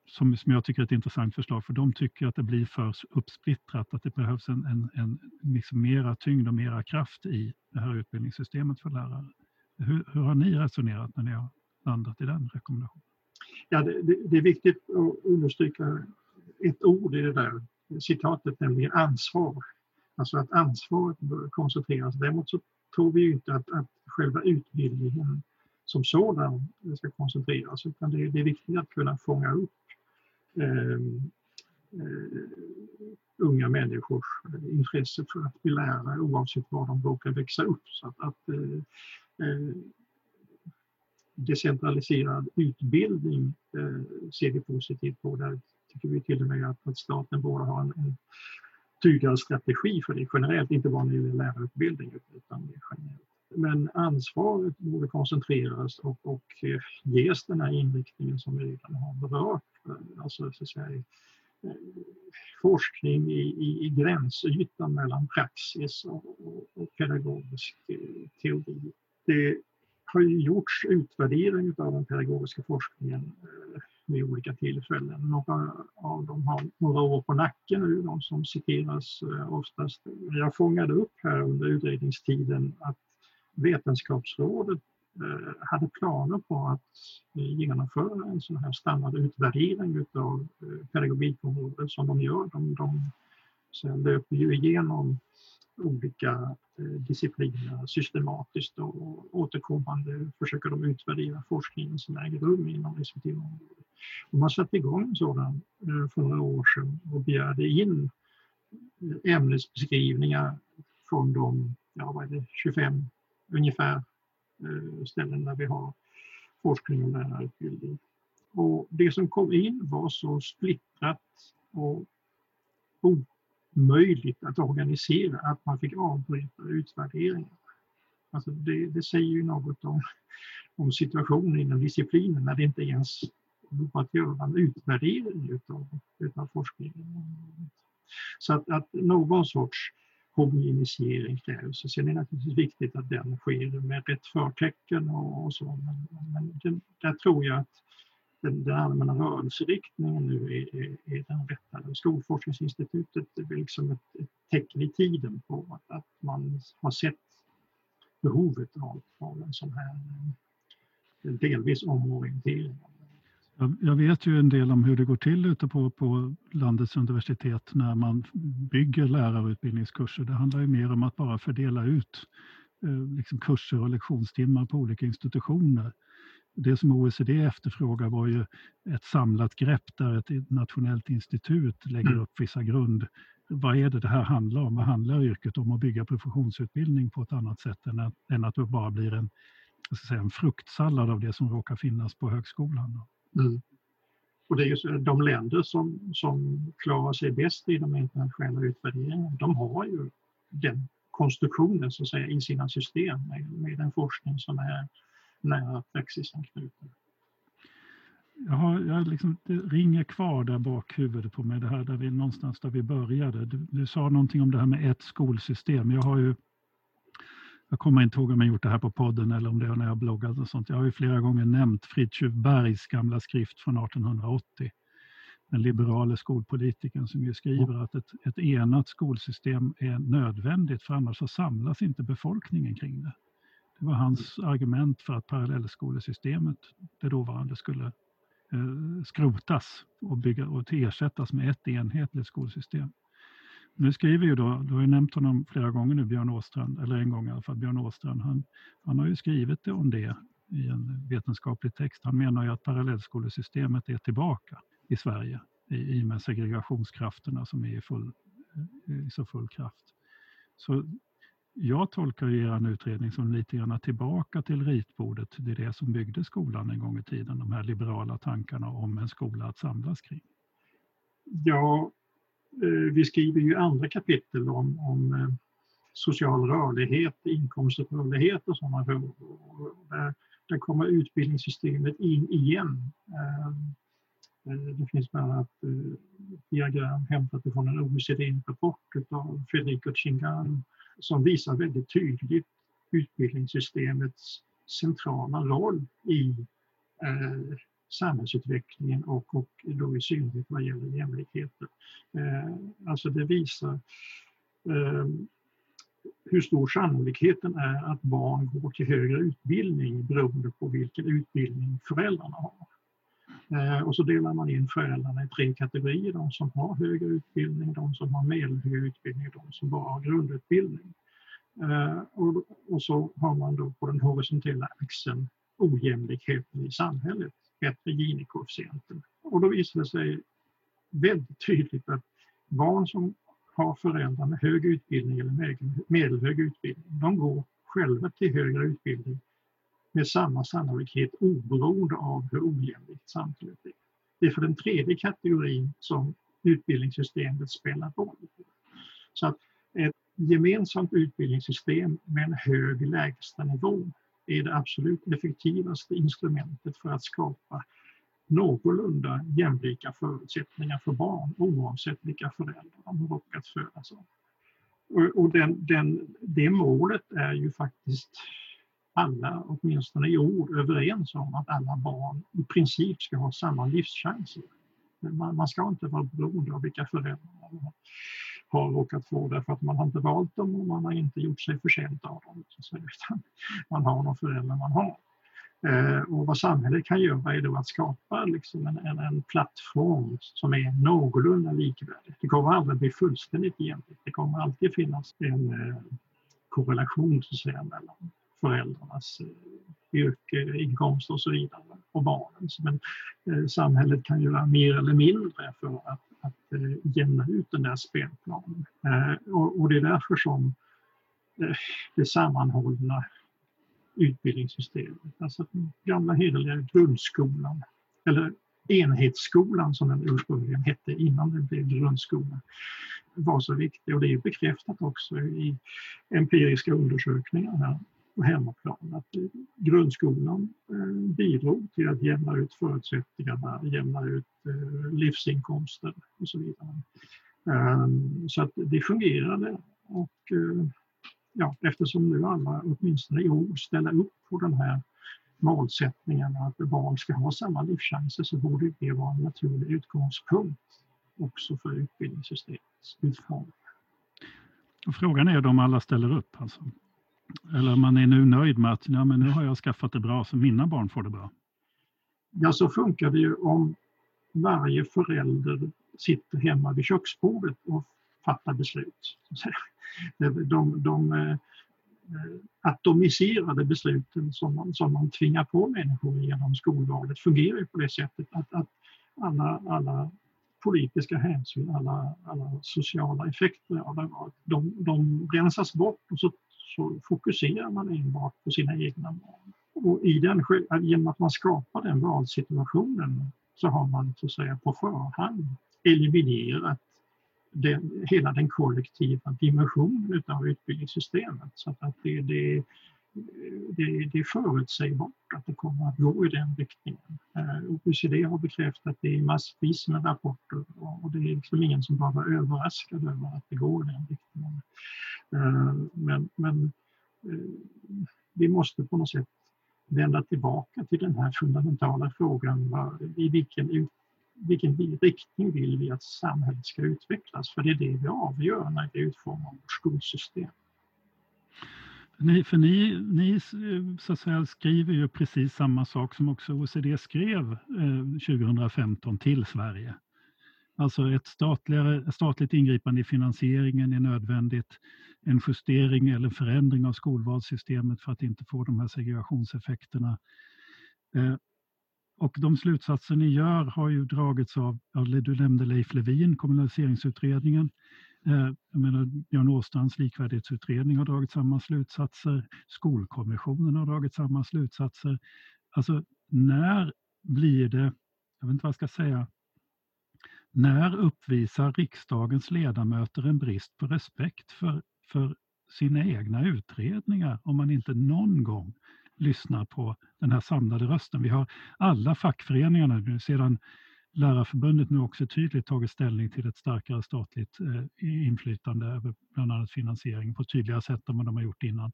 Som, som jag tycker är ett intressant förslag, för de tycker att det blir för uppsplittrat, att det behövs en, en, en liksom mera tyngd och mera kraft i det här utbildningssystemet för lärare. Hur, hur har ni resonerat när ni har landat i den rekommendationen? Ja, det, det, det, är viktigt att understryka ett ord i det där citatet, nämligen ansvar. Alltså att ansvaret bör koncentreras. Däremot så tror vi inte att, att själva utbildningen som sådan ska koncentreras utan det, det är viktigt att kunna fånga upp Ehm, eh, unga människors intresse för att bli lärare oavsett var de råkar växa upp. Så att, att eh, eh, decentraliserad utbildning eh, ser vi positivt på. Där tycker vi till och med att, att staten borde ha en, en tydligare strategi för det generellt, inte bara när det gäller lärarutbildning utan generellt. Men ansvaret borde koncentreras och, och eh, ges den här inriktningen som vi redan har berört. Alltså så att säga, forskning i, i, i gränsytan mellan praxis och, och, och pedagogisk eh, teori. Det har ju gjorts utvärdering av den pedagogiska forskningen eh, vid olika tillfällen. Några av dem har några år på nacken nu, de som citeras eh, oftast. Jag fångade upp här under utredningstiden att Vetenskapsrådet Eh, hade planer på att eh, genomföra en sån här standardutvärdering av eh, pedagogikområdet som de gör. De, de löper ju igenom olika discipliner systematiskt och återkommande försöker de utvärdera forskningen som äger rum inom respektive område. Och man satte igång en sådan för några år sedan och begärde in ämnesbeskrivningar från de ja, vad är det, 25 ungefär Eh, ställen där vi har forskning och lärarutbildning. Och det som kom in var så splittrat och omöjligt att organisera att man fick avbryta utvärderingen. Alltså det, det säger ju något om, om situationen inom disciplinen när det inte ens går att göra en utvärdering utav, utav forskningen. Så att, att någon sorts homogenisering krävs. Och sen är det naturligtvis viktigt att den sker med rätt förtecken och, och så. Men, men det, där tror jag att den, den allmänna rörelseriktningen nu är, är, är den rätta. Skolforskningsinstitutet är liksom ett, ett tecken i tiden på att, att man har sett behovet av, av en sån här eh, delvis omorientering. Jag vet ju en del om hur det går till ute på, på landets universitet när man bygger lärarutbildningskurser. Det handlar ju mer om att bara fördela ut eh, liksom kurser och lektionstimmar på olika institutioner. Det som OECD efterfrågar var ju ett samlat grepp där ett nationellt institut lägger mm. upp vissa grund... Vad är det det här handlar om? Vad handlar yrket om? Att bygga professionsutbildning på ett annat sätt än att, än att det bara blir en, säga, en fruktsallad av det som råkar finnas på högskolan. Mm. Och det är ju de länder som, som klarar sig bäst i de internationella utvärderingarna, de har ju den konstruktionen så att säga, i sina system med, med en forskning som är nära praxisanknuten. Jag har, jag liksom, det ringer kvar där bak huvudet på mig, det här där vi, någonstans där vi började. Du, du sa någonting om det här med ett skolsystem. Jag har ju jag kommer inte ihåg om jag gjort det här på podden eller om det är när jag bloggat och sånt. Jag har ju flera gånger nämnt Fritjuv Bergs gamla skrift från 1880. Den liberale skolpolitikern som ju skriver att ett, ett enat skolsystem är nödvändigt för annars så samlas inte befolkningen kring det. Det var hans argument för att parallellskolesystemet, det dåvarande, skulle eh, skrotas och, bygga, och ersättas med ett enhetligt skolsystem. Nu skriver ju då, du har ju nämnt honom flera gånger nu, Björn Åstrand, eller en gång i alla fall, Björn Åstrand. Han, han har ju skrivit om det i en vetenskaplig text. Han menar ju att parallellskolesystemet är tillbaka i Sverige i, i med segregationskrafterna som är i, full, eh, i så full kraft. Så jag tolkar ju er utredning som lite grann tillbaka till ritbordet. Det är det som byggde skolan en gång i tiden, de här liberala tankarna om en skola att samlas kring. Ja, Eh, vi skriver ju andra kapitel om, om eh, social rörlighet, inkomströrlighet och sådana frågor. Där, där kommer utbildningssystemet in igen. Eh, det finns bland annat diagram hämtat från en OECD-rapport av Federico Chingan som visar väldigt tydligt utbildningssystemets centrala roll i samhällsutvecklingen och, och då i synnerhet vad gäller jämlikheten. Eh, alltså det visar eh, hur stor sannolikheten är att barn går till högre utbildning beroende på vilken utbildning föräldrarna har. Eh, och så delar man in föräldrarna i tre kategorier, de som har högre utbildning, de som har medelhög utbildning och de som bara har grundutbildning. Eh, och, och så har man då på den horisontella axeln ojämlikheten i samhället bättre Gini-koefficienten. Och då visar det sig väldigt tydligt att barn som har föräldrar med hög utbildning eller medelhög utbildning, de går själva till högre utbildning med samma sannolikhet oberoende av hur ojämlikt samhället är. Det är för den tredje kategorin som utbildningssystemet spelar roll. Så att ett gemensamt utbildningssystem med en hög lägstanivå är det absolut effektivaste instrumentet för att skapa någorlunda jämlika förutsättningar för barn oavsett vilka föräldrar de har råkat födas av. Och, och den, den, det målet är ju faktiskt alla, åtminstone i ord, överens om att alla barn i princip ska ha samma livschanser. Man, man ska inte vara beroende av vilka föräldrar man har har råkat få därför att man har inte valt dem och man har inte gjort sig förtjänt av dem. Utan man har de föräldrar man har. Eh, och vad samhället kan göra är då att skapa liksom en, en, en plattform som är någorlunda likvärdig. Det kommer aldrig bli fullständigt jämlikt. Det kommer alltid finnas en eh, korrelation så att säga, mellan föräldrarnas eh, yrke, inkomst och så vidare och barnens. Men eh, samhället kan göra mer eller mindre för att att eh, jämna ut den där spelplanen. Eh, och, och, det är därför som eh, det sammanhållna utbildningssystemet. Alltså den gamla hederliga grundskolan, eller enhetsskolan som den ursprungligen hette innan den blev grundskola, var så viktig. Och det är bekräftat också i empiriska undersökningar här på hemmaplan att grundskolan eh, bidrog till att jämna ut förutsättningarna, jämna ut livsinkomsten livsinkomster och så vidare. Ehm, så att det fungerade och eh, ja, eftersom nu alla åtminstone i ord ställer upp på den här målsättningen att barn ska ha samma livschanser så borde det vara en naturlig utgångspunkt också för utbildningssystemets utformning. Frågan är om alla ställer upp. Alltså. Eller om man är nu nöjd med att ja, men nu har jag skaffat det bra så mina barn får det bra. Ja, så funkar det ju om varje förälder sitter hemma vid köksbordet och fattar beslut. De, de, eh, atomiserade besluten som man, som man tvingar på människor genom skolvalet fungerar ju på det sättet att, att alla, alla politiska hänsyn, alla, alla sociala effekter de, de rensas bort och så, så fokuserar man enbart på sina egna val. Och i den, genom att man skapar den valsituationen så har man så att säga på förhand eliminerat den, hela den kollektiva dimensionen av utbildningssystemet. Så att det, det, det, det är förutsägbart att det kommer att gå i den riktningen. Eh, OECD har bekräftat det i massvis med rapporter och det är liksom ingen som bara var överraskad över att det går i den riktningen. Eh, men, men eh, vi måste på något sätt vända tillbaka till den här fundamentala frågan i vilken vilken riktning vill vi att samhället ska utvecklas? För det är det vi avgör när vi utformar vårt skolsystem. Ni, för ni, ni eh, så att säga, skriver ju precis samma sak som också OECD skrev eh, 2015 till Sverige. Alltså ett statligt ingripande i finansieringen är nödvändigt. En justering eller förändring av skolvalssystemet för att inte få de här segregationseffekterna. Eh, och de slutsatser ni gör har ju dragits av, du nämnde Leif Levin, kommunaliseringsutredningen. Eh, jag menar, Björn Åstrands likvärdighetsutredning har dragit samma slutsatser. Skolkommissionen har dragit samma slutsatser. Alltså, när blir det, jag vet inte vad jag ska säga, när uppvisar riksdagens ledamöter en brist på respekt för, för sina egna utredningar om man inte någon gång lyssnar på den här samlade rösten. Vi har alla fackföreningarna nu sedan Lärarförbundet nu också tydligt tagit ställning till ett starkare statligt eh, inflytande över bland annat finansiering på tydligare sätt än vad de har gjort innan.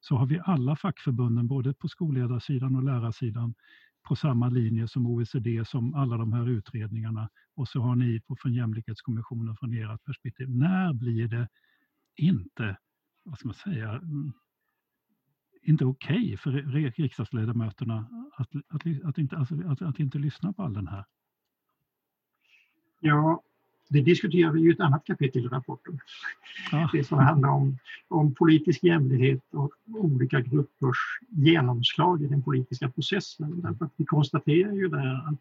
Så har vi alla fackförbunden, både på skolledarsidan och lärarsidan, på samma linje som OECD, som alla de här utredningarna. Och så har ni från Jämlikhetskommissionen från ert perspektiv. När blir det inte, vad ska man säga, mm, inte okej okay för riksdagsledamöterna att, att, att, inte, alltså, att, att inte lyssna på all den här? Ja, det diskuterar vi i ett annat kapitel i rapporten. Ja. Det som handlar om, om politisk jämlikhet och olika gruppers genomslag i den politiska processen. Därför att vi konstaterar ju där att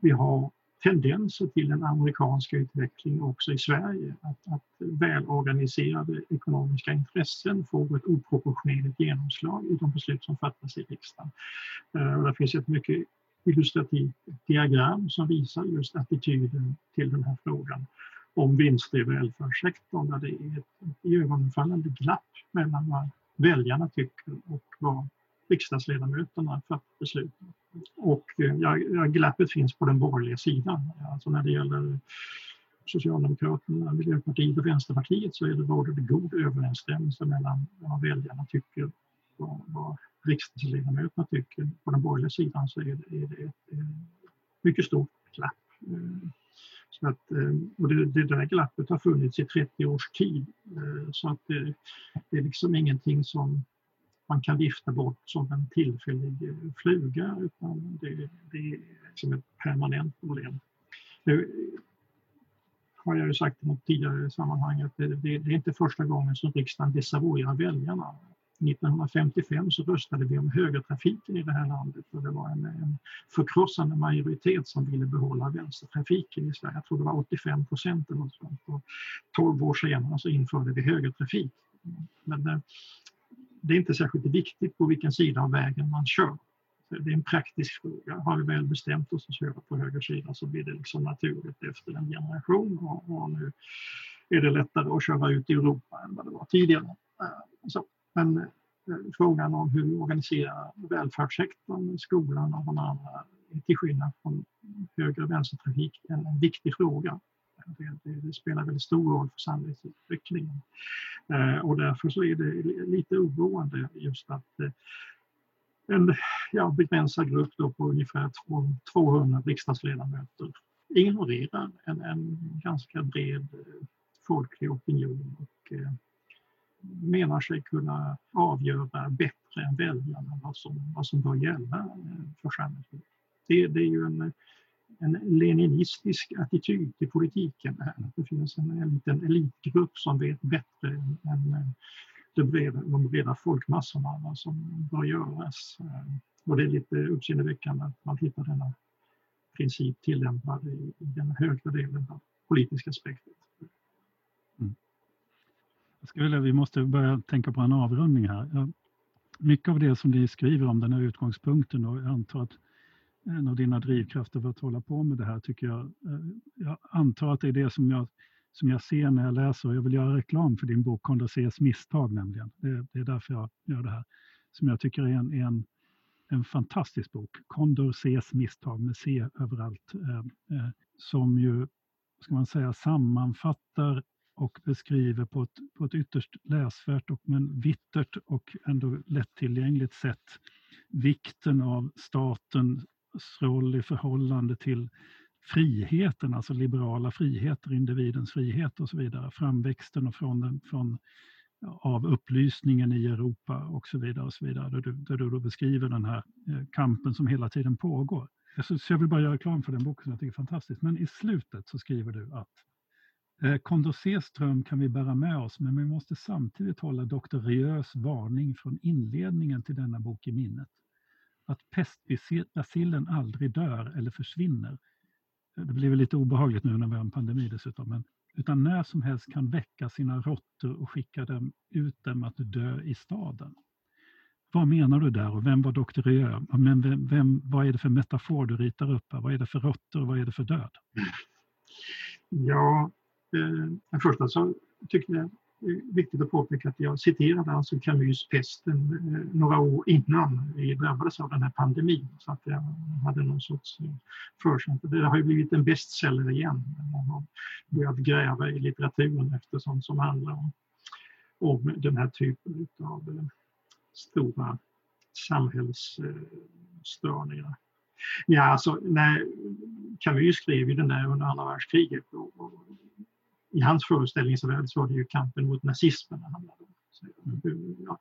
vi har tendenser till en amerikansk utveckling också i Sverige. Att, att välorganiserade ekonomiska intressen får ett oproportionerligt genomslag i de beslut som fattas i riksdagen. Uh, och det finns ett mycket illustrativt diagram som visar just attityden till den här frågan om vinster i välfärdssektorn där det är ett iögonfallande glapp mellan vad väljarna tycker och vad riksdagsledamöterna fattar beslut Och eh, ja, glappet finns på den borgerliga sidan. Alltså när det gäller Socialdemokraterna, Miljöpartiet och Vänsterpartiet så är det råder det god överensstämmelse mellan vad väljarna tycker och vad riksdagsledamöterna tycker. På den borgerliga sidan så är det, är det ett eh, mycket stort glapp. Eh, så att, eh, och det, det där glappet har funnits i 30 års tid. Eh, så att det, det är liksom ingenting som man kan vifta bort som en tillfällig eh, fluga utan det, det är som ett permanent problem. Nu har jag ju sagt i något tidigare sammanhang att det, det, det är inte första gången som riksdagen desavouerar väljarna. 1955 så röstade vi om högertrafiken i det här landet och det var en, en förkrossande majoritet som ville behålla vänstertrafiken i Sverige. Jag tror det var 85 procent eller något sånt. Och 12 år senare så införde vi högertrafik. Men eh, det är inte särskilt viktigt på vilken sida av vägen man kör. Det är en praktisk fråga. Har vi väl bestämt oss att köra på höger sida så blir det liksom naturligt efter en generation och, och nu är det lättare att köra ut i Europa än vad det var tidigare. Eh, så, men eh, frågan om hur vi organiserar välfärdssektorn, skolan och de andra till skillnad från höger och vänstertrafik en, en viktig fråga. Det, det, det, spelar väldigt stor roll för samhällsutvecklingen. Eh, och därför så är det lite oroande just att eh, en ja, begränsad grupp då på ungefär 200 riksdagsledamöter ignorerar en, en ganska bred eh, folklig opinion och eh, menar sig kunna avgöra bättre än väljarna vad som, vad som bör gälla eh, för samhället. Det, det är ju en, en leninistisk attityd till politiken. Här. Det finns en, en liten elitgrupp som vet bättre än, än eh, de breda, de breda folkmassorna vad som bör göras. Eh, och det är lite uppseendeväckande att man hittar denna princip tillämpad i, i den högre delen av politiska spektrat. Jag skulle vilja, vi måste börja tänka på en avrundning här. Mycket av det som ni skriver om den här utgångspunkten och jag antar att en av dina drivkrafter för att hålla på med det här tycker jag. Eh, jag antar att det är det som jag, som jag ser när jag läser. Jag vill göra reklam för din bok Condorcets misstag nämligen. Det, det, är därför jag gör det här. Som jag tycker är en, en, en fantastisk bok. Condorcets misstag med C överallt. Eh, eh, som ju, ska man säga, sammanfattar och beskriver på ett, på ett ytterst läsvärt och men vittert och ändå lättillgängligt sätt vikten av statens roll i förhållande till friheten, alltså liberala friheter, individens frihet och så vidare. Framväxten och från den, från, av upplysningen i Europa och så vidare. Och så vidare där, du, där du då beskriver den här eh, kampen som hela tiden pågår. Så, så jag vill bara göra reklam för den boken som jag tycker är fantastisk. Men i slutet så skriver du att Eh, Condorcets dröm kan vi bära med oss, men vi måste samtidigt hålla Dr. Rieus varning från inledningen till denna bok i minnet att pestbacillen aldrig dör eller försvinner. Eh, det blir väl lite obehagligt nu när vi har en pandemi dessutom, men utan när som helst kan väcka sina råttor och skicka dem ut dem att dö i staden. Vad menar du där och vem var Dr. Rieu? Men vem, vem, vad är det för metafor du ritar upp? här? Vad är det för råttor och vad är det för död? Ja, Eh, den första så tyckte jag är viktigt att påpeka att jag citerade alltså Camus Pesten eh, några år innan vi drabbades av den här pandemin. Så att jag hade någon sorts eh, förkämpe. Det har ju blivit en bestseller igen. Man har börjat gräva i litteraturen efter sånt som handlar om, om den här typen av stora samhällsstörningar. Ja, alltså, när Camus skrev ju den där under andra världskriget och, och i hans föreställningsvärld så var det ju kampen mot nazismen det handlade om. Mm. Ja.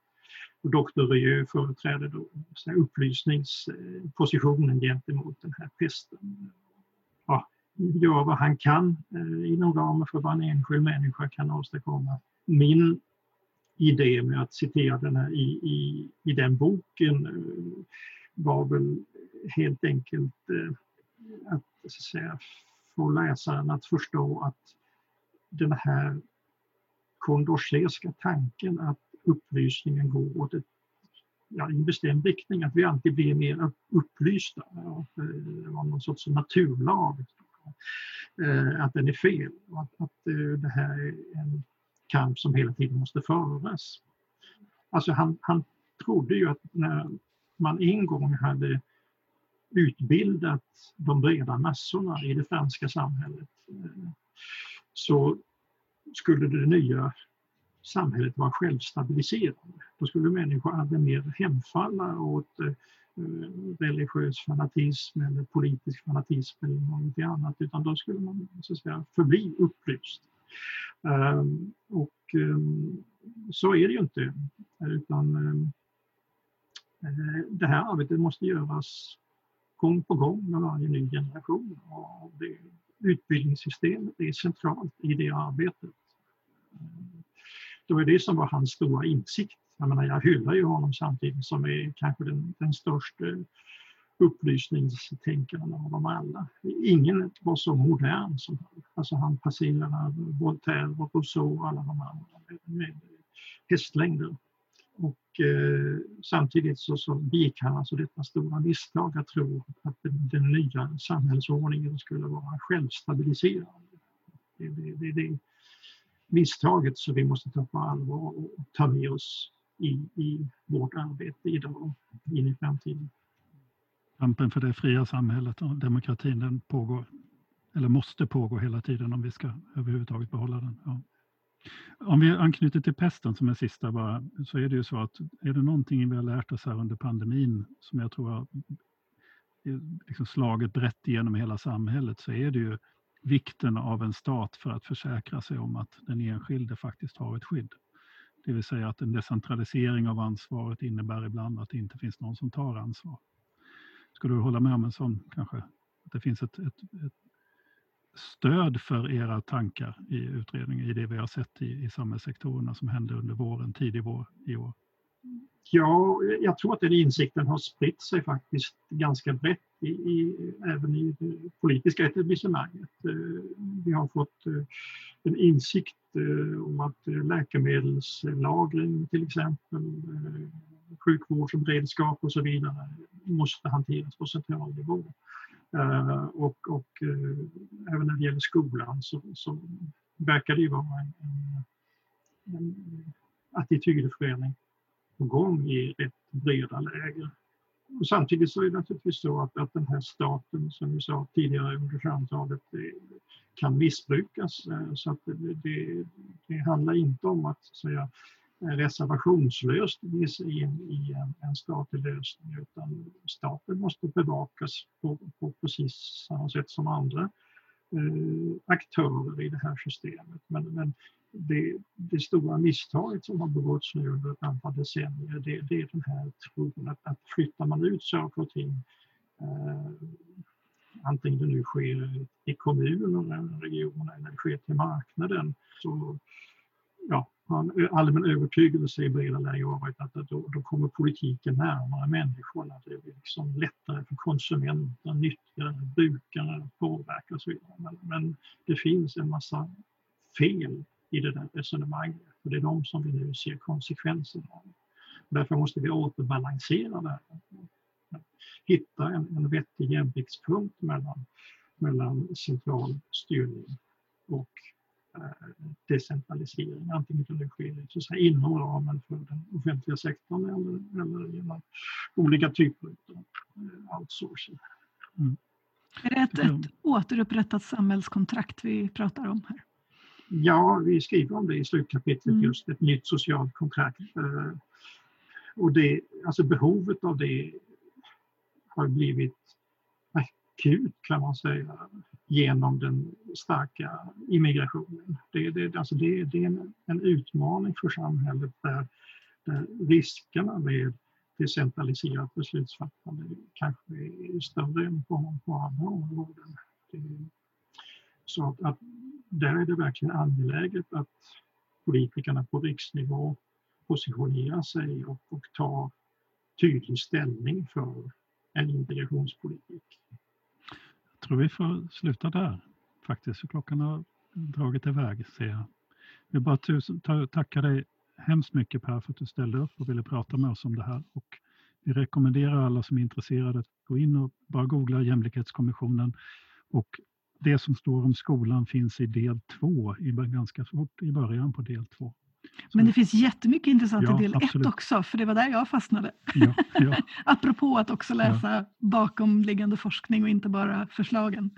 Och Dr. Rieu företräder då upplysningspositionen gentemot den här pesten. Ja, gör vad han kan eh, inom ramen för vad en enskild människa kan åstadkomma. Min idé med att citera den här i, i, i den boken eh, var väl helt enkelt eh, att, så att säga, få läsaren att förstå att den här kondorcéska tanken att upplysningen går åt ett, ja, en bestämd riktning, att vi alltid blir mer upplysta. Att eh, det var någon sorts naturlag. Eh, att den är fel och att, att eh, det här är en kamp som hela tiden måste föras. Alltså han, han trodde ju att när man en gång hade utbildat de breda massorna i det franska samhället så skulle det nya samhället vara självstabiliserande. Då skulle människor aldrig mer hemfalla åt eh, religiös fanatism eller politisk fanatism eller någonting annat utan då skulle man så att säga, förbli upplyst. Um, och um, så är det ju inte utan um, det här arbetet måste göras gång på gång med varje ny generation. Och det, utbildningssystemet är centralt i det arbetet. Det var det som var hans stora insikt. Jag, menar, jag hyllar ju honom samtidigt som är kanske den, den största upplysningstänkaren av dem alla. Ingen var så modern som han. Alltså han passerade Voltaire och Rousseau och alla de andra med, med hästlängder och eh, samtidigt så, så begick han alltså detta stora misstag att tro att den, den nya samhällsordningen skulle vara självstabiliserande. Det är det, det, det misstaget som vi måste ta på allvar och ta med oss i, i vårt arbete idag in i framtiden. Kampen för det fria samhället och demokratin den pågår, eller måste pågå hela tiden om vi ska överhuvudtaget behålla den. Ja. Om vi anknyter till pesten som en sista bara, så är det ju så att är det någonting vi har lärt oss här under pandemin som jag tror har liksom slagit brett igenom hela samhället så är det ju vikten av en stat för att försäkra sig om att den enskilde faktiskt har ett skydd. Det vill säga att en decentralisering av ansvaret innebär ibland att det inte finns någon som tar ansvar. Ska du hålla med om en sån kanske? Att det finns ett, ett, ett stöd för era tankar i utredningen, i det vi har sett i, i samhällssektorerna som hände under våren, tidig vår i år? Ja, jag tror att den insikten har spritt sig faktiskt ganska brett i, i, även i det politiska etablissemanget. Eh, vi har fått eh, en insikt eh, om att läkemedelslagring till exempel, sjukvårdsberedskap och så vidare måste hanteras på central nivå. Eh, och, och eh, även när det gäller skolan så, så verkar det ju vara en, en, en attitydförändring på gång i rätt breda läger. Och samtidigt så är det naturligtvis så att, att den här staten, som vi sa tidigare under samtalet, kan missbrukas. Eh, så att det, det, det handlar inte om att säga, reservationslöst ge sig in i en, en statlig lösning utan staten måste bevakas på, på precis samma sätt som andra eh, aktörer i det här systemet. Men, men det, det, stora misstaget som har begåtts nu under ett antal decennier det, det är den här tron att, att flyttar man ut saker och ting eh, antingen det nu sker i kommunen eller regionen eller sker till marknaden så ja, en allmän övertygelse i breda läger varit att då, då, kommer politiken närmare människorna. Det blir liksom lättare för konsumenter, nyttjare, brukare att påverka och så vidare. Men, men det finns en massa fel i det där resonemanget. Och det är de som vi nu ser konsekvenserna av. Därför måste vi återbalansera det här. Hitta en, en vettig jämviktspunkt mellan, mellan central styrning och decentralisering. Antingen det sker så säga, inom ramen för den offentliga sektorn eller, eller genom olika typer av eh, outsourcing. Mm. Är det ett, ett återupprättat samhällskontrakt vi pratar om här? Ja, vi skriver om det i slutkapitlet, mm. just ett nytt socialt kontrakt. Eh, och det, alltså behovet av det har blivit akut kan man säga genom den starka immigrationen. Det, det, alltså det, det är en, en, utmaning för samhället där, där riskerna med decentraliserat beslutsfattande kanske är större än på, på andra områden. Det, så att, att där är det verkligen angeläget att politikerna på riksnivå positionerar sig och, och tar tydlig ställning för en integrationspolitik. Jag tror vi får sluta där faktiskt, för klockan har dragit iväg ser jag. Jag vill bara tusen, tacka dig hemskt mycket Per för att du ställde upp och ville prata med oss om det här. Och vi rekommenderar alla som är intresserade att gå in och bara googla Jämlikhetskommissionen och det som står om skolan finns i del två, ganska fort i början på del två. Men det finns jättemycket intressant ja, i del absolut. ett också, för det var där jag fastnade. Ja, ja. Apropå att också läsa ja. bakomliggande forskning och inte bara förslagen.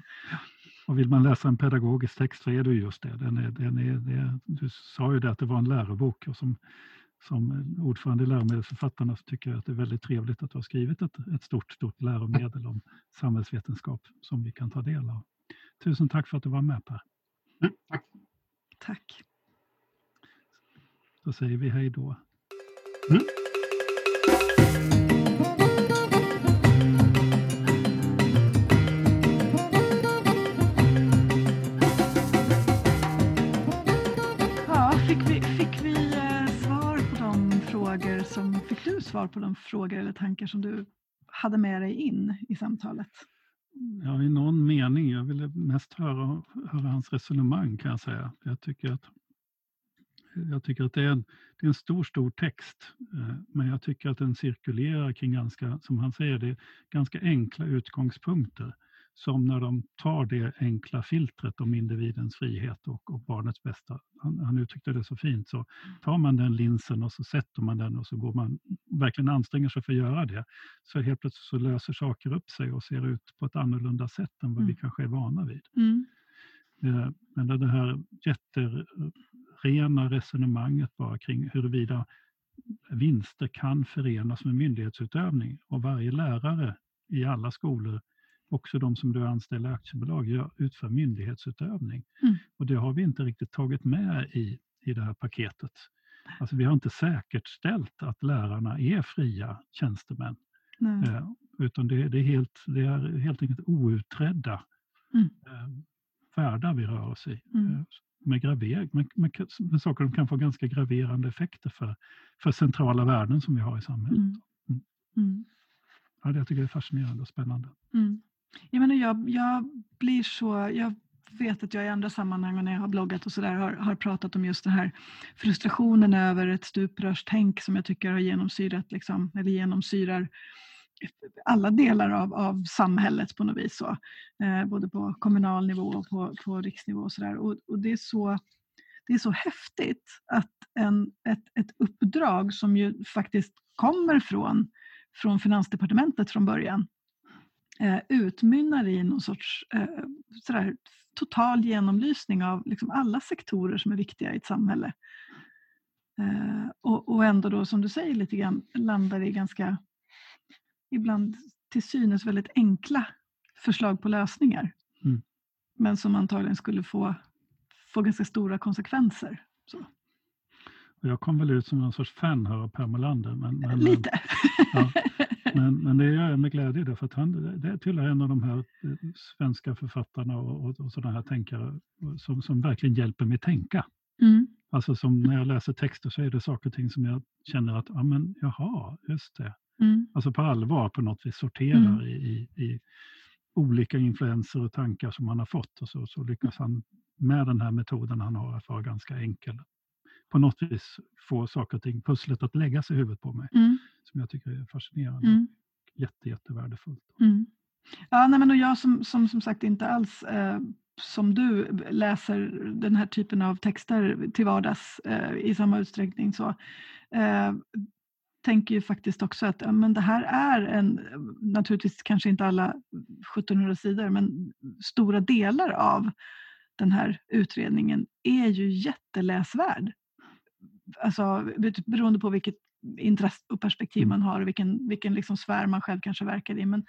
Och vill man läsa en pedagogisk text så är det just det. Den är, den är, det du sa ju det att det var en lärobok och som, som ordförande i läromedelsförfattarna så tycker jag att det är väldigt trevligt att du har skrivit ett, ett stort, stort läromedel om samhällsvetenskap som vi kan ta del av. Tusen tack för att du var med Per. Mm, tack. Tack. Då säger vi hej då. Mm. Ja, fick vi, fick vi eh, svar på de frågor som, fick du svar på de frågor eller tankar som du hade med dig in i samtalet? Ja, i någon mening. Jag ville mest höra, höra hans resonemang kan jag säga. Jag tycker att jag tycker att det är, en, det är en stor, stor text. Eh, men jag tycker att den cirkulerar kring ganska, som han säger, det ganska enkla utgångspunkter. Som när de tar det enkla filtret om individens frihet och, och barnets bästa. Han, han uttryckte det så fint. Så tar man den linsen och så sätter man den och så går man verkligen anstränger sig för att göra det. Så helt plötsligt så löser saker upp sig och ser ut på ett annorlunda sätt än vad mm. vi kanske är vana vid. Mm. Eh, men det här jätterena resonemanget bara kring huruvida vinster kan förenas med myndighetsutövning. Och varje lärare i alla skolor, också de som du anställer i aktiebolag, gör, utför myndighetsutövning. Mm. Och det har vi inte riktigt tagit med i, i det här paketet. Alltså vi har inte säkerställt att lärarna är fria tjänstemän. Eh, utan det, det, är helt, det är helt enkelt outredda mm. eh, världar vi rör oss i. Mm. Med, graver, med, med, med, saker som kan få ganska graverande effekter för, för centrala värden som vi har i samhället. Mm. Mm. mm. Ja, det jag tycker jag är fascinerande och spännande. Mm. Jag, menar, jag, jag blir så... Jag vet att jag i andra sammanhang och när jag har bloggat och sådär har, har pratat om just den här frustrationen över ett stuprörstänk som jag tycker har genomsyrat, liksom, eller genomsyrar alla delar av, av samhället på något vis. Så. Eh, både på kommunal nivå och på, på riksnivå. Och, så där. Och, och det, är så, det är så häftigt att en, ett, ett uppdrag som ju faktiskt kommer från, från Finansdepartementet från början eh, utmynnar i någon sorts eh, sådär, total genomlysning av liksom alla sektorer som är viktiga i ett samhälle. Eh, och, och ändå då som du säger lite grann landar i ganska ibland till synes väldigt enkla förslag på lösningar. Mm. Men som antagligen skulle få, få ganska stora konsekvenser. Så. Jag kom väl ut som någon sorts fan här av Per Molander. Men, men, Lite. Ja, men, men det gör jag med glädje därför att han det tillhör en av de här eh, svenska författarna och, och, och sådana här tänkare som, som verkligen hjälper mig tänka. Mm. Alltså som när jag läser texter så är det saker och ting som jag känner att, ja men jaha, just det. Mm. Alltså på allvar på något vis sorterar mm. i, i, olika influenser och tankar som han har fått och så, så lyckas han med den här metoden han har att vara ganska enkel på något vis få saker och ting, pusslet att lägga sig i huvudet på mig. Mm. Som jag tycker är fascinerande mm. och jätte, jättevärdefullt. Mm. Ja, nej, men och jag som, som som sagt inte alls eh, som du läser den här typen av texter till vardags eh, i samma utsträckning så eh, tänker ju faktiskt också att ja, men det här är en, naturligtvis kanske inte alla 1700 sidor, men stora delar av den här utredningen är ju jätteläsvärd. Alltså beroende på vilket intresse och perspektiv mm. man har och vilken, vilken liksom sfär man själv kanske verkar i. Men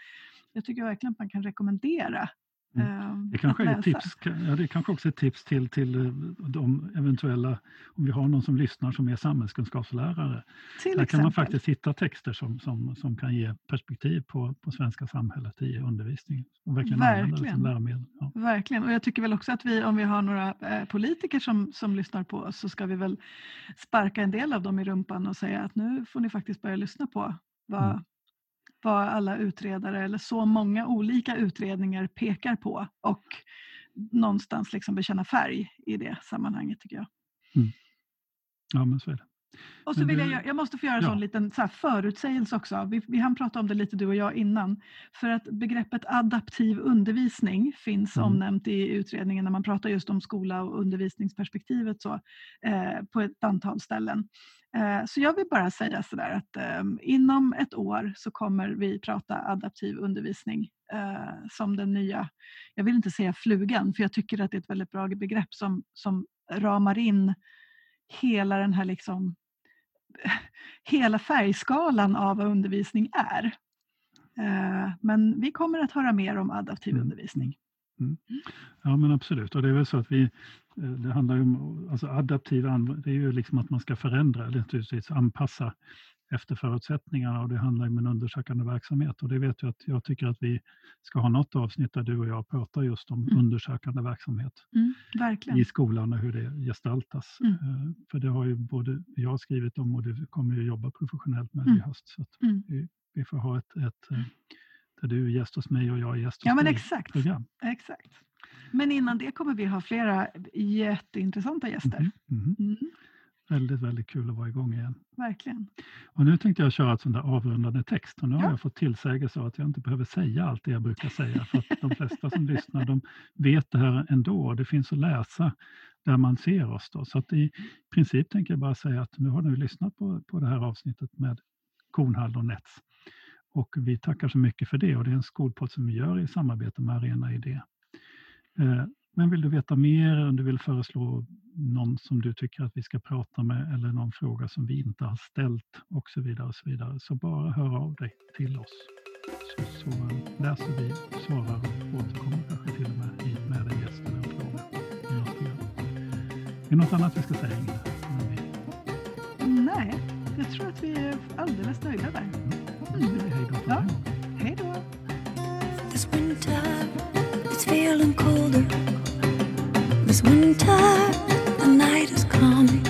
jag tycker verkligen att man kan rekommendera Mm. Ehm, det kanske, är tips, ja, det kanske också är ett tips till, till eh, de eventuella, om vi har någon som lyssnar som är samhällskunskapslärare. Till Där exempel. kan man faktiskt hitta texter som, som, som kan ge perspektiv på, på svenska samhället i undervisningen. Och verkligen, verkligen. som läromedel. Ja. Verkligen, och jag tycker väl också att vi, om vi har några eh, politiker som, som lyssnar på oss så ska vi väl sparka en del av dem i rumpan och säga att nu får ni faktiskt börja lyssna på vad, mm vad alla utredare eller så många olika utredningar pekar på och någonstans liksom bekänna färg i det sammanhanget tycker jag. Mm. Ja men så är det. Och så vill jag, jag måste få göra en ja. sån liten så förutsägelse också. Vi, vi hann prata om det lite du och jag innan. För att begreppet adaptiv undervisning finns mm. omnämnt i utredningen när man pratar just om skola och undervisningsperspektivet så, eh, på ett antal ställen. Eh, så jag vill bara säga sådär att eh, inom ett år så kommer vi prata adaptiv undervisning eh, som den nya, jag vill inte säga flugan för jag tycker att det är ett väldigt bra begrepp som, som ramar in hela den här liksom hela färgskalan av vad undervisning är. Men vi kommer att höra mer om adaptiv mm. undervisning. Mm. Ja men absolut, och det är väl så att vi, eh, det handlar ju om, alltså adaptiv, det är ju liksom att man ska förändra, eller naturligtvis anpassa efter förutsättningarna och det handlar om en undersökande verksamhet och det vet jag att jag tycker att vi ska ha något avsnitt där du och jag pratar just om mm. undersökande verksamhet mm, i skolan och hur det gestaltas. Mm. Eh, för det har ju både jag skrivit om och det kommer ju jobba professionellt med det i mm. höst. Så mm. vi, vi, får ha ett, ett eh, där du är gäst hos mig och jag är gäst hos ja, men dig. Exakt. Program. exakt. Men innan det kommer vi ha flera jätteintressanta gäster. Mm, mm. Mm. Väldigt, väldigt kul att vara igång igen. Verkligen. Och nu tänkte jag köra ett sånt där avrundande text och nu har Ja. jag fått tillsägelse att jag inte behöver säga allt det jag brukar säga för att de flesta som lyssnar de vet det här ändå och det finns att läsa där man ser oss. Då. Så att i princip tänker jag bara säga att nu har ni lyssnat på, på det här avsnittet med Kornhall och Nets. Och vi tackar så mycket för det och det är en skolpodd som vi gör i samarbete med Arena Idé. Eh, Men vill du veta mer, om du vill föreslå någon som du tycker att vi ska prata med eller någon fråga som vi inte har ställt och så vidare, och så, vidare så bara hör av dig till oss. Så, så läser vi, svarar och återkommer kanske till och med hit med en gäst eller en fråga. Är det något annat vi ska säga vi- Nej, jag tror att vi är alldeles nöjda där. Vi This winter it's feeling colder. This winter the night is coming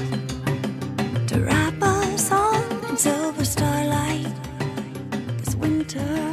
to wrap us all in silver starlight. This winter.